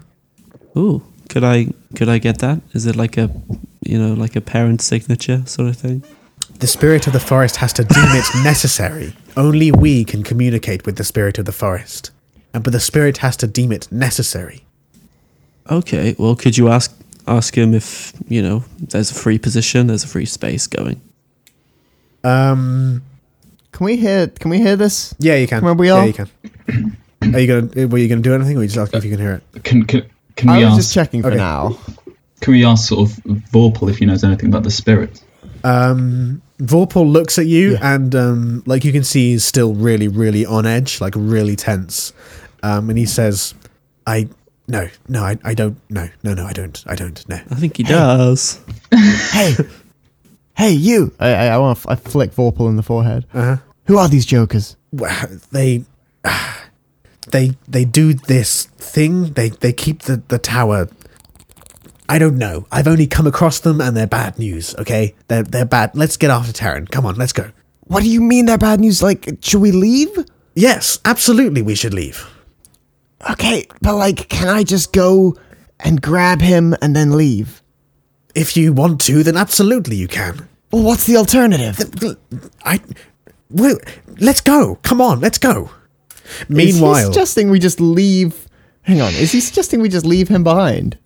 ooh, could I could I get that? Is it like a you know like a parent signature sort of thing? The spirit of the forest has to deem it *laughs* necessary. Only we can communicate with the spirit of the forest. And but the spirit has to deem it necessary. Okay, well, could you ask ask him if you know there's a free position, there's a free space going? Um Can we hear? Can we hear this? yeah, you can. Where we yeah, are? you can. Are you gonna were you gonna do anything or are you just asking if you can hear it? Can can, can I we was ask? just checking for Okay. now. Can we ask sort of Vorpal if he knows anything about the spirit? Um Vorpal looks at you Yeah. and um like you can see he's still really, really on edge, like really tense. Um and he says, I no, no, I, I don't no, no, no, I don't. I don't, no. I think he does. *laughs* Hey, hey, you! I I, I want to. I flick Vorpal in the forehead. Uh-huh. Who are these jokers? Well, they *sighs* they they do this thing they they keep the the tower i don't know i've only come across them and they're bad news okay they're they're bad let's get after Terran. come on let's go What do you mean they're bad news? Like, should we leave? yes absolutely we should leave Okay, but like, can I just go and grab him and then leave? if you want to then absolutely you can Well, what's the alternative? i well, let's go come on let's go Is he Meanwhile, suggesting we just leave? Hang on. Is he suggesting we just leave him behind?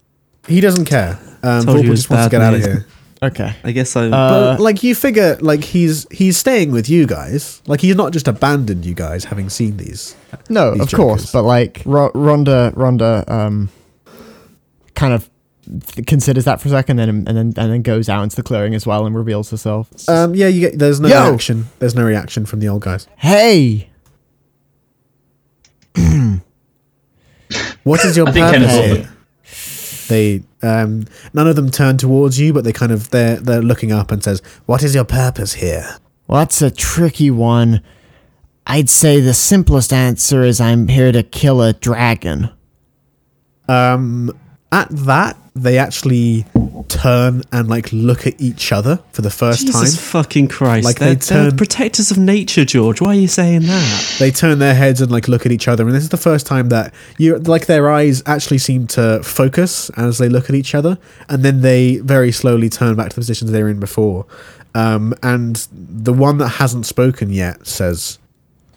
he doesn't care. Um, Told you Vorpal it was just wants to bad get out of here. Okay. I guess I. Uh, But like you figure, like he's he's staying with you guys. Like he's not just abandoned you guys, having seen these. No, These of course, but like Ro- Rhonda, Rhonda, um, kind of th- considers that for a second, and and then and then goes out into the clearing as well and reveals herself. Um, yeah, you get. There's no Yo! reaction. There's no reaction from the old guys. hey, *clears throat* What is your I think purpose? Here? They um, none of them turn towards you, but they kind of they're they're looking up and says, "What is your purpose here?" well, that's a tricky one. I'd say the simplest answer is I'm here to kill a dragon. Um, at that, they actually turn and like look at each other for the first Jesus time. Jesus fucking Christ! Like, they're, they they're turn- protectors of nature, George. Why are you saying that? They turn their heads and like look at each other, and this is the first time that you like their eyes actually seem to focus as they look at each other, and then they very slowly turn back to the positions they were in before. Um, and the one that hasn't spoken yet says,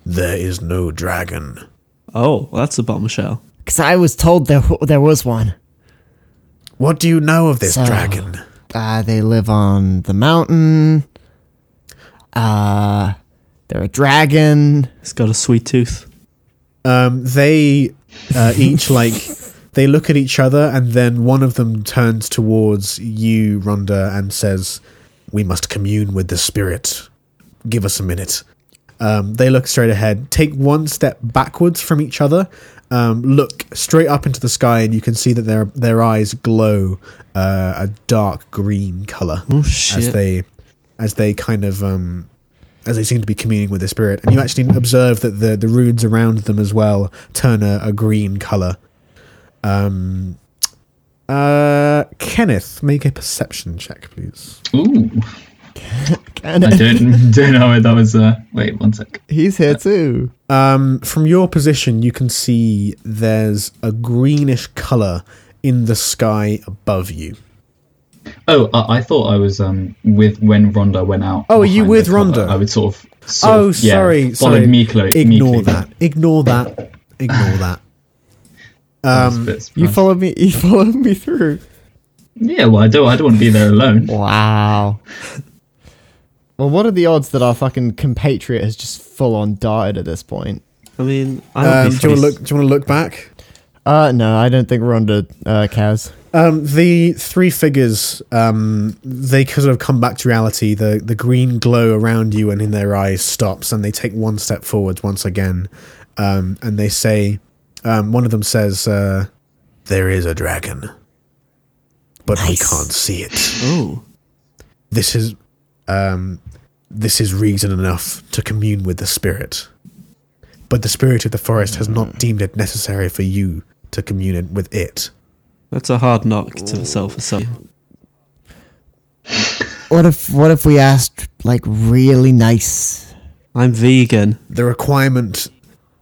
"There is no dragon." Oh, well, that's a bombshell. Because I was told there there was one. What do you know of this So- dragon? Uh, they live on the mountain. Uh, they're a dragon. It's got a sweet tooth. Um, they uh, each *laughs* like they look at each other, and then one of them turns towards you, Rhonda, and says, "We must commune with the spirit. Give us a minute." Um, they look straight ahead, take one step backwards from each other, um, look straight up into the sky, and you can see that their their eyes glow uh, a dark green color Oh as they as they kind of um as they seem to be communing with the spirit. And you actually observe that the the runes around them as well turn a, a green color. Um uh kenneth make a perception check please. Ooh, And I don't *laughs* don't know where that was. Uh, wait, one sec. he's here too. um from your position you can see there's a greenish color in the sky above you Oh, I, I thought I was um with when Rhonda went out. Oh, are you behind with the cover. Rhonda? I would sort of. Sort oh of, yeah, sorry Followed sorry me, ignore closely. that ignore that ignore *laughs* that was a um bit You surprised. followed me. You *laughs* followed me through. Yeah, well, I don't. I don't want to be there alone. Wow. Well, what are the odds that our fucking compatriot has just full on darted at this point? I mean, I um, do you want to look do you want to look back Uh, no, I don't think Rhonda uh, cares. Um, the three figures, um, they sort of come back to reality. The the green glow around you and in their eyes stops, and they take one step forward once again, um, and they say, um, one of them says, uh, "There is a dragon, but we can't see it. Oh, This is, um, this is reason enough to commune with the spirit, but the spirit of the forest has not deemed it necessary for you to commune with it." that's a hard knock to self assume. *laughs* What if what if we asked like really nice? I'm vegan. The requirement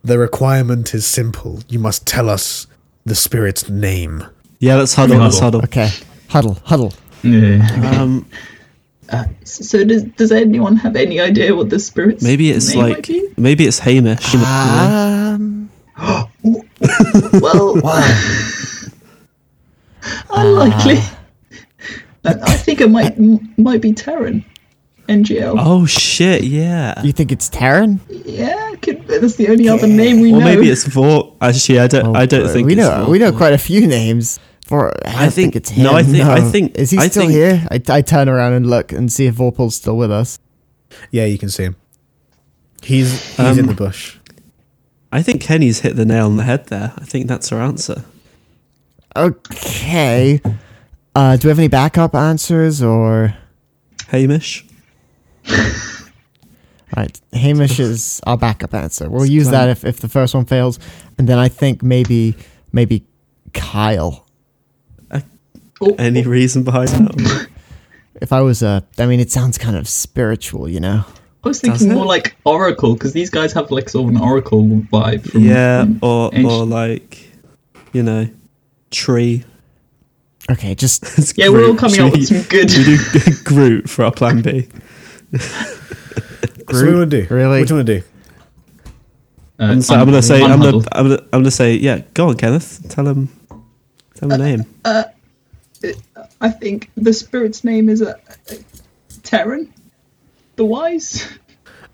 the requirement is simple. You must tell us the spirit's name. Yeah, let's huddle. Let's Huddle. huddle. Okay, huddle, huddle. Yeah. Um, *laughs* So does does anyone have any idea what the spirit's maybe it's name might like be? maybe it's Hamish. you? Um, *gasps* Well, *laughs* unlikely. I, I think it might m- might be Terran, NGL. Oh shit! Yeah. you think it's Terran? Yeah, could, that's the only other name we Or know. Or maybe it's Vor. Actually, I don't. I don't Uh, think we know. Vor- We know quite a few names. For I, don't I think, think- it's him. no, I think- I think- is he I still think- here? I, I turn around and look and see if Vorpal's still with us. Yeah, you can see him. He's he's in Um, the bush. I think Kenny's hit the nail on the head there. I think that's her answer. Okay. Uh, do we have any backup answers or? Hamish. *laughs* Right, Hamish is our backup answer. We'll It's use that if, if the first one fails, and then I think maybe maybe Kyle. Oh, Any reason behind that? *laughs* If I was a, I mean, it sounds kind of spiritual, you know. I was Does thinking it? more like Oracle because these guys have like sort of an Oracle vibe. From, yeah, from or ancient- or like, you know, tree. Okay, just *laughs* It's Yeah, we're all Groot. coming Should up we- with some good. *laughs* should we do Groot for our plan B. so what do you want to do? really? What do you want to do? Uh, I'm, so, I'm gonna un- say I'm gonna. I'm gonna I'm gonna say yeah. Go on, Kenneth. Tell him. Tell him the name. I think the spirit's name is uh, Terran, the Wise.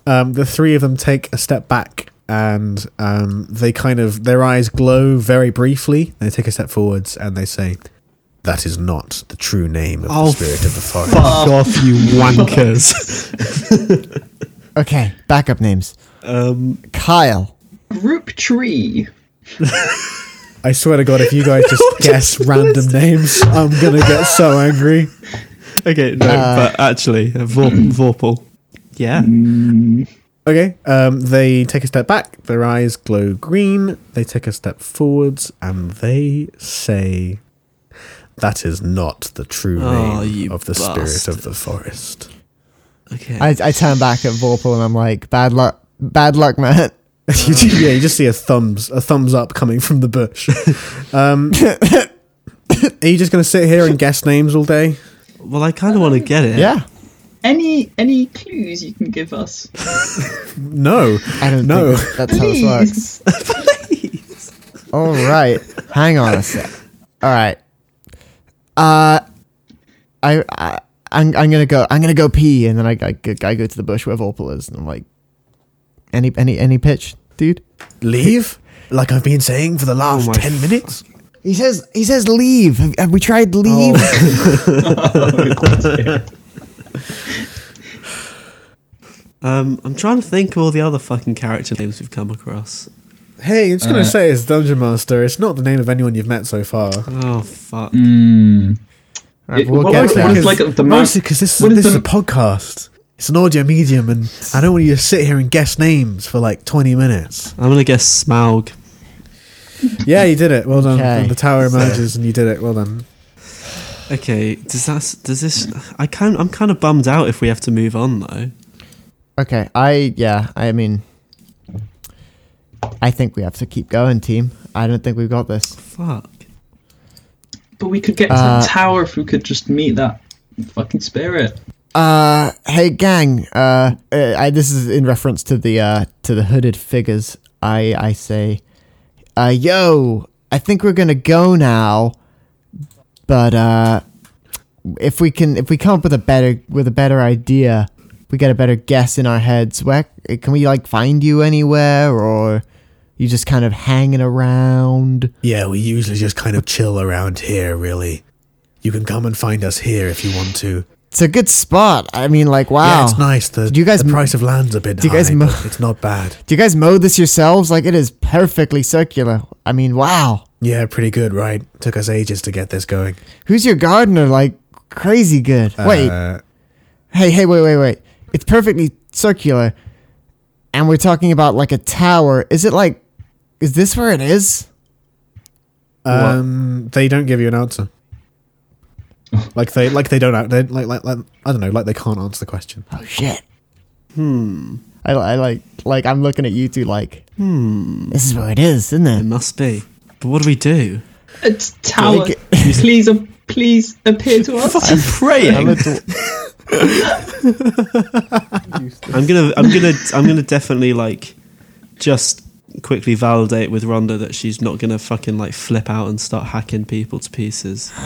Um, the three of them take a step back and um, they kind of their eyes glow very briefly. They take a step forwards and they say, "That is not the true name of Oh, the spirit of the forest." Fuck off, you wankers. *laughs* Okay, backup names. um, Kyle. Group Tree. *laughs* I swear to God, if you guys just *laughs* guess random names, I'm gonna get so *laughs* angry. okay, no, Uh, but actually, uh, Vor- *clears throat* Vorpal. Yeah. Okay, um, they take a step back. Their eyes glow green. They take a step forwards and they say, "That is not the true Oh, name you of the spirit of the forest." Okay. I, I turn back at Vorpal and I'm like, bad luck, bad luck, man. *laughs* you do, yeah, you just see a thumbs a thumbs up coming from the bush. Um, *laughs* are you just gonna sit here and guess names all day? well, I kind of want to get it. Yeah. Any any clues you can give us? *laughs* No, I don't No. think that's how this works. Please. All right. Hang on a sec. All right. Uh, I, I I'm I'm gonna go. I'm gonna go pee, and then I I, go- I go to the bush where Vorpal is, and I'm like, any any any pitch, dude. leave. Like I've been saying for the last my ten minutes. He says he says leave. Have, have we tried leave? *laughs* Um, I'm trying to think of all the other fucking character names we've come across. Hey, it's gonna Uh, say it's Dungeon Master. It's not the name of anyone you've met so far. Oh fuck. Mm. All right, It- we'll what get was- there. what is like the ma- Mostly because this, what is this is the- a podcast. It's an audio medium, and I don't want you to sit here and guess names for like twenty minutes. I'm gonna guess Smaug. Yeah, you did it. Well done. Okay. The tower emerges, and you did it. Well done. Okay, does that does this? I kind I'm kind of bummed out if we have to move on though. Okay, I yeah, I mean, I think we have to keep going, team. I don't think we've got this. Fuck. But we could get to Uh, the tower if we could just meet that fucking spirit. Uh, hey gang. Uh, uh, I, this is in reference to the uh to the hooded figures. I I say, uh, yo, I think we're gonna go now, but uh, if we can if we come up with a better with a better idea, we get a better guess in our heads. Where can we like find you anywhere, or you just kind of hanging around? Yeah, we usually just kind of chill around here. Really, you can come and find us here if you want to. It's a good spot. I mean, like, wow. Yeah, it's nice. The, Did you guys the price of land's a bit do you high, guys mo- but it's not bad. Do you guys mow this yourselves? Like, it is perfectly circular. I mean, wow. Yeah, pretty good, right? Took us ages to get this going. Who's your gardener? Like, crazy good. Wait, Uh, hey, hey, wait, wait, wait. It's perfectly circular. And we're talking about like a tower. Is it like, is this where it is? um, they don't give you an answer. Like they, like they don't, out- they, like, like, like, I don't know, like they can't answer the question. Oh, shit. Hmm. I, I like, like, I'm looking at you two like, hmm. This is where it is, isn't It it? must be. But what do we do? It's tower. Make please, uh, please appear to us. I'm praying. I'm *laughs* I'm gonna I'm gonna I'm gonna definitely like just quickly validate with Rhonda that she's not gonna fucking like flip out and start hacking people to pieces. Uh,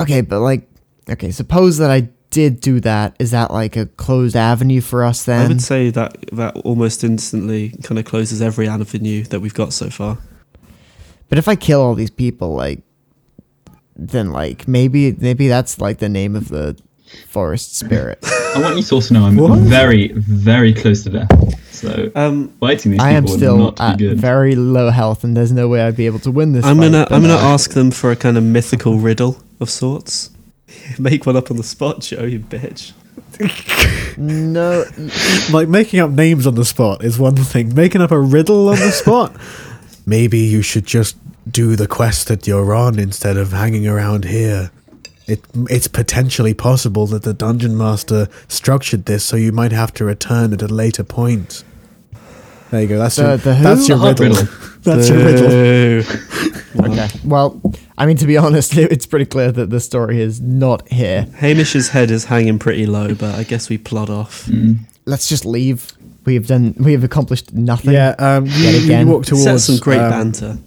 okay, but like, okay, suppose that I did do that. Is that like a closed avenue for us then? I would say that that almost instantly kind of closes every avenue that we've got so far. But if I kill all these people, like, then like maybe maybe that's like the name of the forest spirit. *laughs* I want you to also know I'm What? very, very close to death. So Um, fighting these I am people would still not at be good. very low health, and there's no way I'd be able to win this. I'm fight, gonna but, I'm gonna ask them for a kind of mythical riddle of sorts. *laughs* Make one up on the spot, Joe. You bitch. No, *laughs* Like making up names on the spot is one thing. Making up a riddle on the spot, *laughs* maybe you should just do the quest that you're on instead of hanging around here. It it's potentially possible that the dungeon master structured this so you might have to return at a later point. There you go. That's The- your the that's your riddle. riddle. That's your riddle. Okay. *laughs* Well, I mean, to be *laughs* honest, it's pretty clear that the story is not here. Hamish's head is hanging pretty low, but I guess we plod off. let's just leave. We have done. We have accomplished nothing. Yeah, um, you, Yet you again. walk Set towards some great um, banter.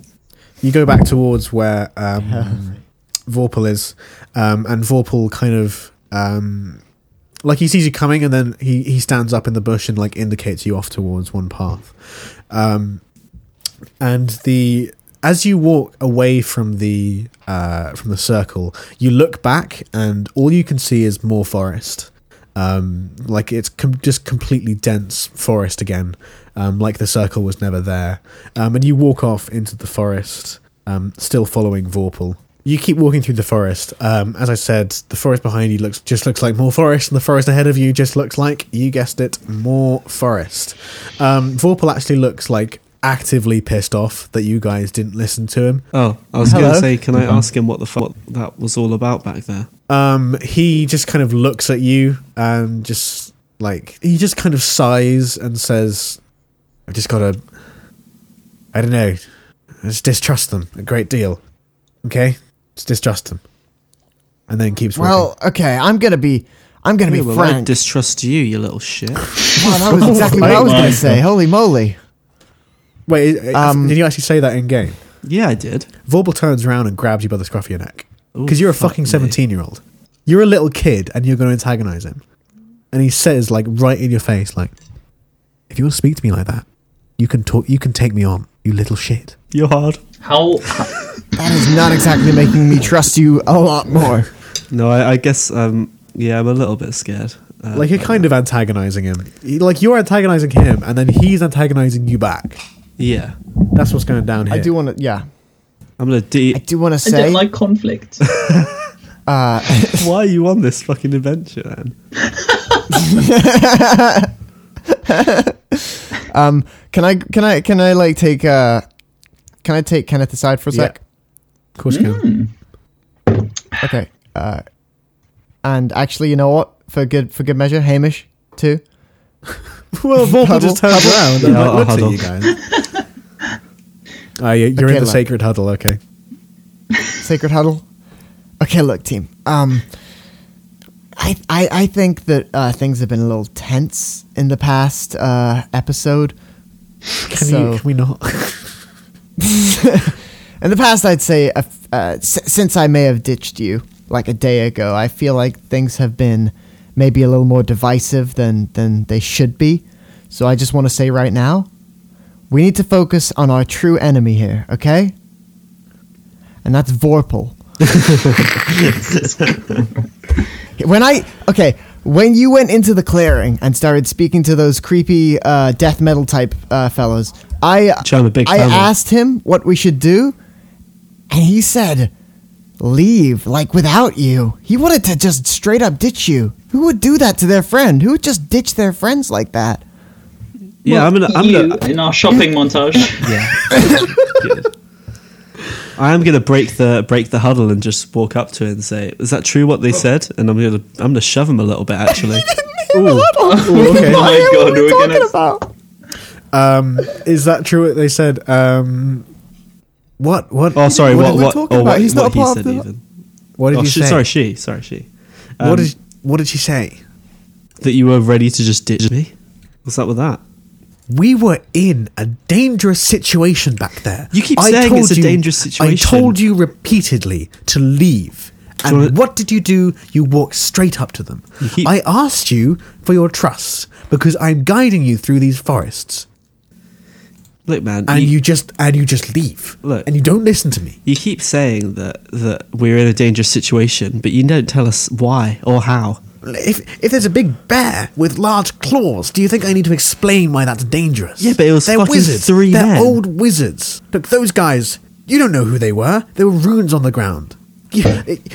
You go back towards where um, *laughs* Vorpal is, um, and Vorpal kind of um, like he sees you coming, and then he he stands up in the bush and like indicates you off towards one path. Um, and the as you walk away from the uh, from the circle, you look back, and all you can see is more forest. Um, like it's com- just completely dense forest again, um, like the circle was never there. Um, and you walk off into the forest, um, still following Vorpal. You keep walking through the forest. Um, as I said, the forest behind you looks just looks like more forest, and the forest ahead of you just looks like you guessed it, more forest. Um, Vorpal actually looks like actively pissed off that you guys didn't listen to him. Oh, I was going to say, can I ask him what the fuck that was all about back there? Um, he just kind of looks at you and just like he just kind of sighs and says, "I've just gotta, I don't know, I just distrust them a great deal. Okay, just distrust them." And then keeps walking. Well, okay. I'm gonna be. I'm gonna Yeah, be well, I distrust you, you little shit. Wow, that was exactly what I was *laughs* gonna say. Holy moly! Wait, um, did you actually say that in game? yeah, I did. Vorpal turns around and grabs you by the scruff of your neck because you're a fuck fucking me. seventeen-year-old. You're a little kid, and you're going to antagonize him. And he says, like right in your face, like, "If you want to speak to me like that, you can talk. You can take me on, you little shit." You're hard. How, *laughs* That is not exactly making me trust you a lot more. No, I, I guess, um, yeah, I'm a little bit scared. Uh, like you're kind that. of antagonizing him. Like you're antagonizing him, and then he's antagonizing you back. Yeah. That's what's going down here. I do want to. Yeah, I'm going to de- I do want to I say. don't like conflict. *laughs* uh, *laughs* Why are you on this fucking adventure then? *laughs* um, can I? Can I? Can I like take? Uh, can I take Kenneth aside for a Yeah. sec? Of course, you can. Okay. Uh, and actually, you know what? For good for good measure, Hamish too. Well, Vorpal Huddle, just turns around and Yeah, like, I'll looks huddle. at you guys. Yeah, you're Okay, in the look. sacred huddle. Okay. *laughs* Sacred huddle. Okay, look, team. Um, I I I think that uh, things have been a little tense in the past uh, episode. Can So- you? Can we not? *laughs* In the past, I'd say uh, uh, s- since I may have ditched you like a day ago, I feel like things have been maybe a little more divisive than than they should be. So I just want to say right now, we need to focus on our true enemy here, okay? And that's Vorpal. *laughs* when I okay, when you went into the clearing and started speaking to those creepy uh, death metal type uh, fellows, I I'm a big I asked him what we should do, and he said, "Leave, like without you." He wanted to just straight up ditch you. Who would do that to their friend? Who would just ditch their friends like that? Yeah, I'm gonna. I'm you gonna. in our shopping montage. Yeah. *laughs* I am gonna break the break the huddle and just walk up to it and say, "Is that true what they said?" And I'm gonna I'm gonna shove him a little bit actually. *laughs* Ooh. Ooh, okay. *laughs* Oh my What god, are we talking gonna. about? Um, is that true? What they said? Um, what? What? Oh, sorry. What What are we what? about? what, He's not what a part said of the- even. What did Oh, you she, say? sorry, she. Sorry, she. what Um, did? What did she say? that you were ready to just ditch me? What's up with that? We were in a dangerous situation back there. You keep saying it's a dangerous situation. I told you repeatedly to leave. And wanna- what did you do? You walked straight up to them. Keep- I asked you for your trust because I'm guiding you through these forests, Look, man. and you, you just and you just leave. Look. and you don't listen to me. you keep saying that that we're in a dangerous situation, but you don't tell us why or how. If if there's a big bear with large claws, do you think I need to explain why that's dangerous? Yeah, but it was they're fucking wizards. three they're men. old wizards. Look, those guys. You don't know who they were. There were runes on the ground. He,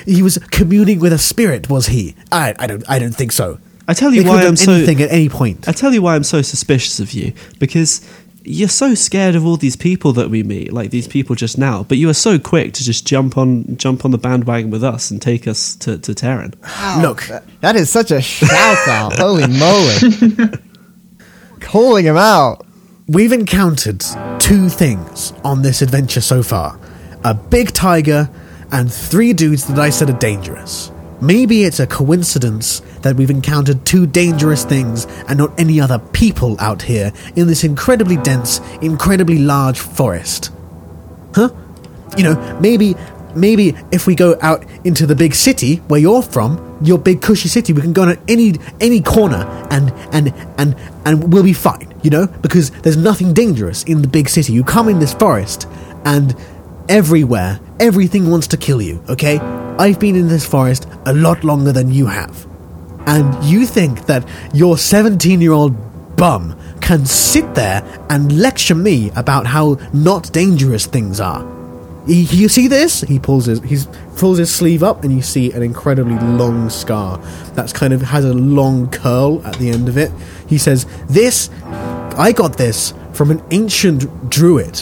he was communing with a spirit, was he? I, I don't, I don't think so. I tell They you could why I'm done so. anything at any point. I tell you why I'm so suspicious of you because you're so scared of all these people that we meet, like these people just now. But you are so quick to just jump on jump on the bandwagon with us and take us to to Terran. Look, That is such a shout out. *laughs* Holy moly. Calling him out. we've encountered two things on this adventure so far: a big tiger and three dudes that I said are dangerous. Maybe it's a coincidence that we've encountered two dangerous things and not any other people out here in this incredibly dense, incredibly large forest. Huh? You know, maybe maybe if we go out into the big city where you're from, your big cushy city, we can go in any any corner and and and and we'll be fine, you know? Because there's nothing dangerous in the big city. You come in this forest and everywhere, everything wants to kill you, okay? I've been in this forest a lot longer than you have. And you think that your 17 year old bum can sit there and lecture me about how not dangerous things are. You see this? He pulls his he pulls his sleeve up, and you see an incredibly long scar that's kind of has a long curl at the end of it. He says, "This, I got this from an ancient druid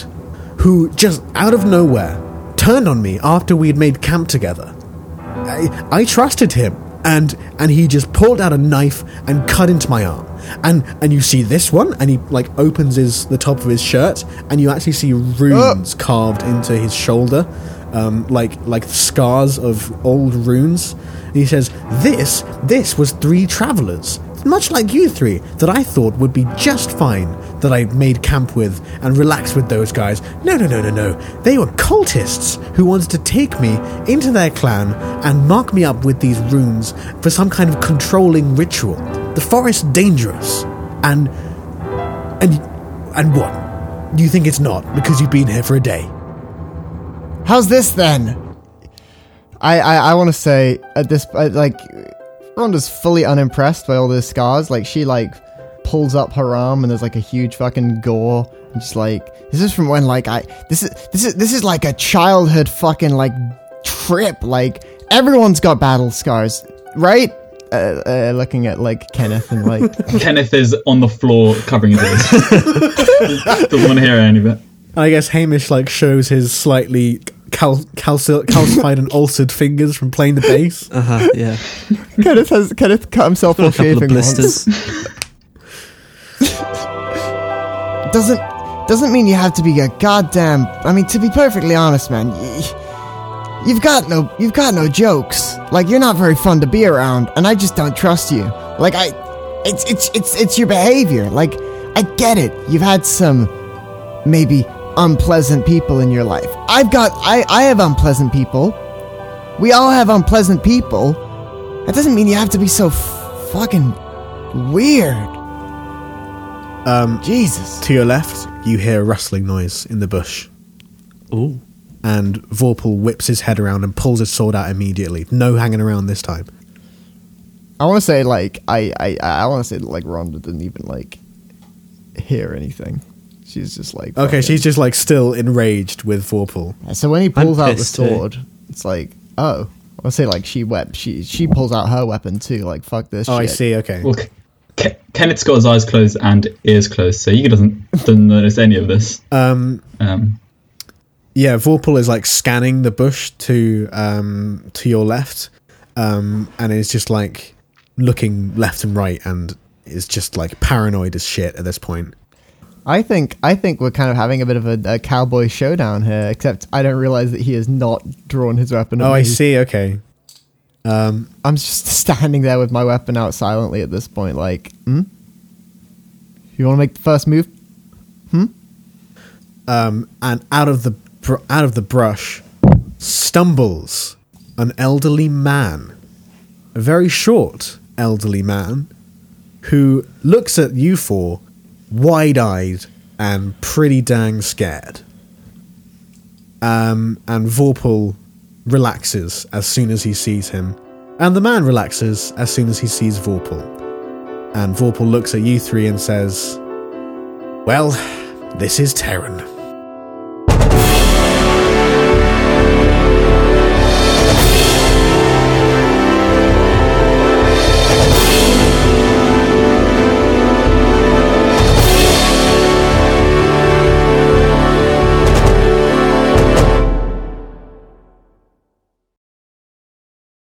who just out of nowhere turned on me after we had made camp together. I, I trusted him, and and he just pulled out a knife and cut into my arm. And and you see this one, and he like opens his the top of his shirt, and you actually see runes carved into his shoulder, um, like like scars of old runes. And he says, "This this was three travelers." Much like you three, that I thought would be just fine, that I made camp with and relaxed with those guys. No, no, no, no, no. They were cultists who wanted to take me into their clan and mark me up with these runes for some kind of controlling ritual. The forest's dangerous. And. And. And what? You think it's not because you've been here for a day? How's this then? I I, I want to say at this uh, like Rhonda's fully unimpressed by all those scars. Like she like pulls up her arm and there's like a huge fucking gore. And just like this is from when like I this is this is this is like a childhood fucking like trip. Like everyone's got battle scars, right? Uh, uh, looking at like Kenneth and like *laughs* *laughs* Kenneth is on the floor covering his ears. *laughs* Doesn't want to hear any of it. I guess Hamish like shows his slightly cal- calci- calcified and ulcered fingers from playing the bass. Uh huh. Yeah. *laughs* Kenneth has Kenneth cut himself off a couple of shaving blisters. *laughs* doesn't doesn't mean you have to be a goddamn. I mean, to be perfectly honest, man, y- you've got no you've got no jokes. Like you're not very fun to be around, and I just don't trust you. Like I, it's it's it's it's your behavior. Like I get it. You've had some maybe unpleasant people in your life. I've got I I have unpleasant people. We all have unpleasant people. That doesn't mean you have to be so f- fucking weird. Um, Jesus. to your left, you hear a rustling noise in the bush, Ooh. and Vorpal whips his head around and pulls his sword out immediately. No hanging around this time. I want to say like I I I want to say like Rhonda didn't even like hear anything. She's just like Okay, fucking- she's just like still enraged with Vorpal. So when he pulls out the pissed too. sword, it's like oh. I'll say like she wep she she pulls out her weapon too. Like fuck this. Oh, I shit. see. Okay. Well, Ke- Kenneth's got his eyes closed and ears closed, so he doesn't, doesn't notice any of this. Um, Um, yeah, Vorpal is like scanning the bush to um to your left, um, and is just like looking left and right, and is just like paranoid as shit at this point. I think I think we're kind of having a bit of a, a cowboy showdown here. Except I don't realize that he has not drawn his weapon. Oh, I see. Okay. Um, I'm just *laughs* standing there with my weapon out silently at this point. Like, hmm. You want to make the first move? um, and out of the br- out of the brush stumbles an elderly man, a very short elderly man, who looks at you four, wide-eyed and pretty dang scared. Um, and Vorpal relaxes as soon as he sees him, and the man relaxes as soon as he sees Vorpal. And Vorpal looks at you three and says, "Well, this is Terran."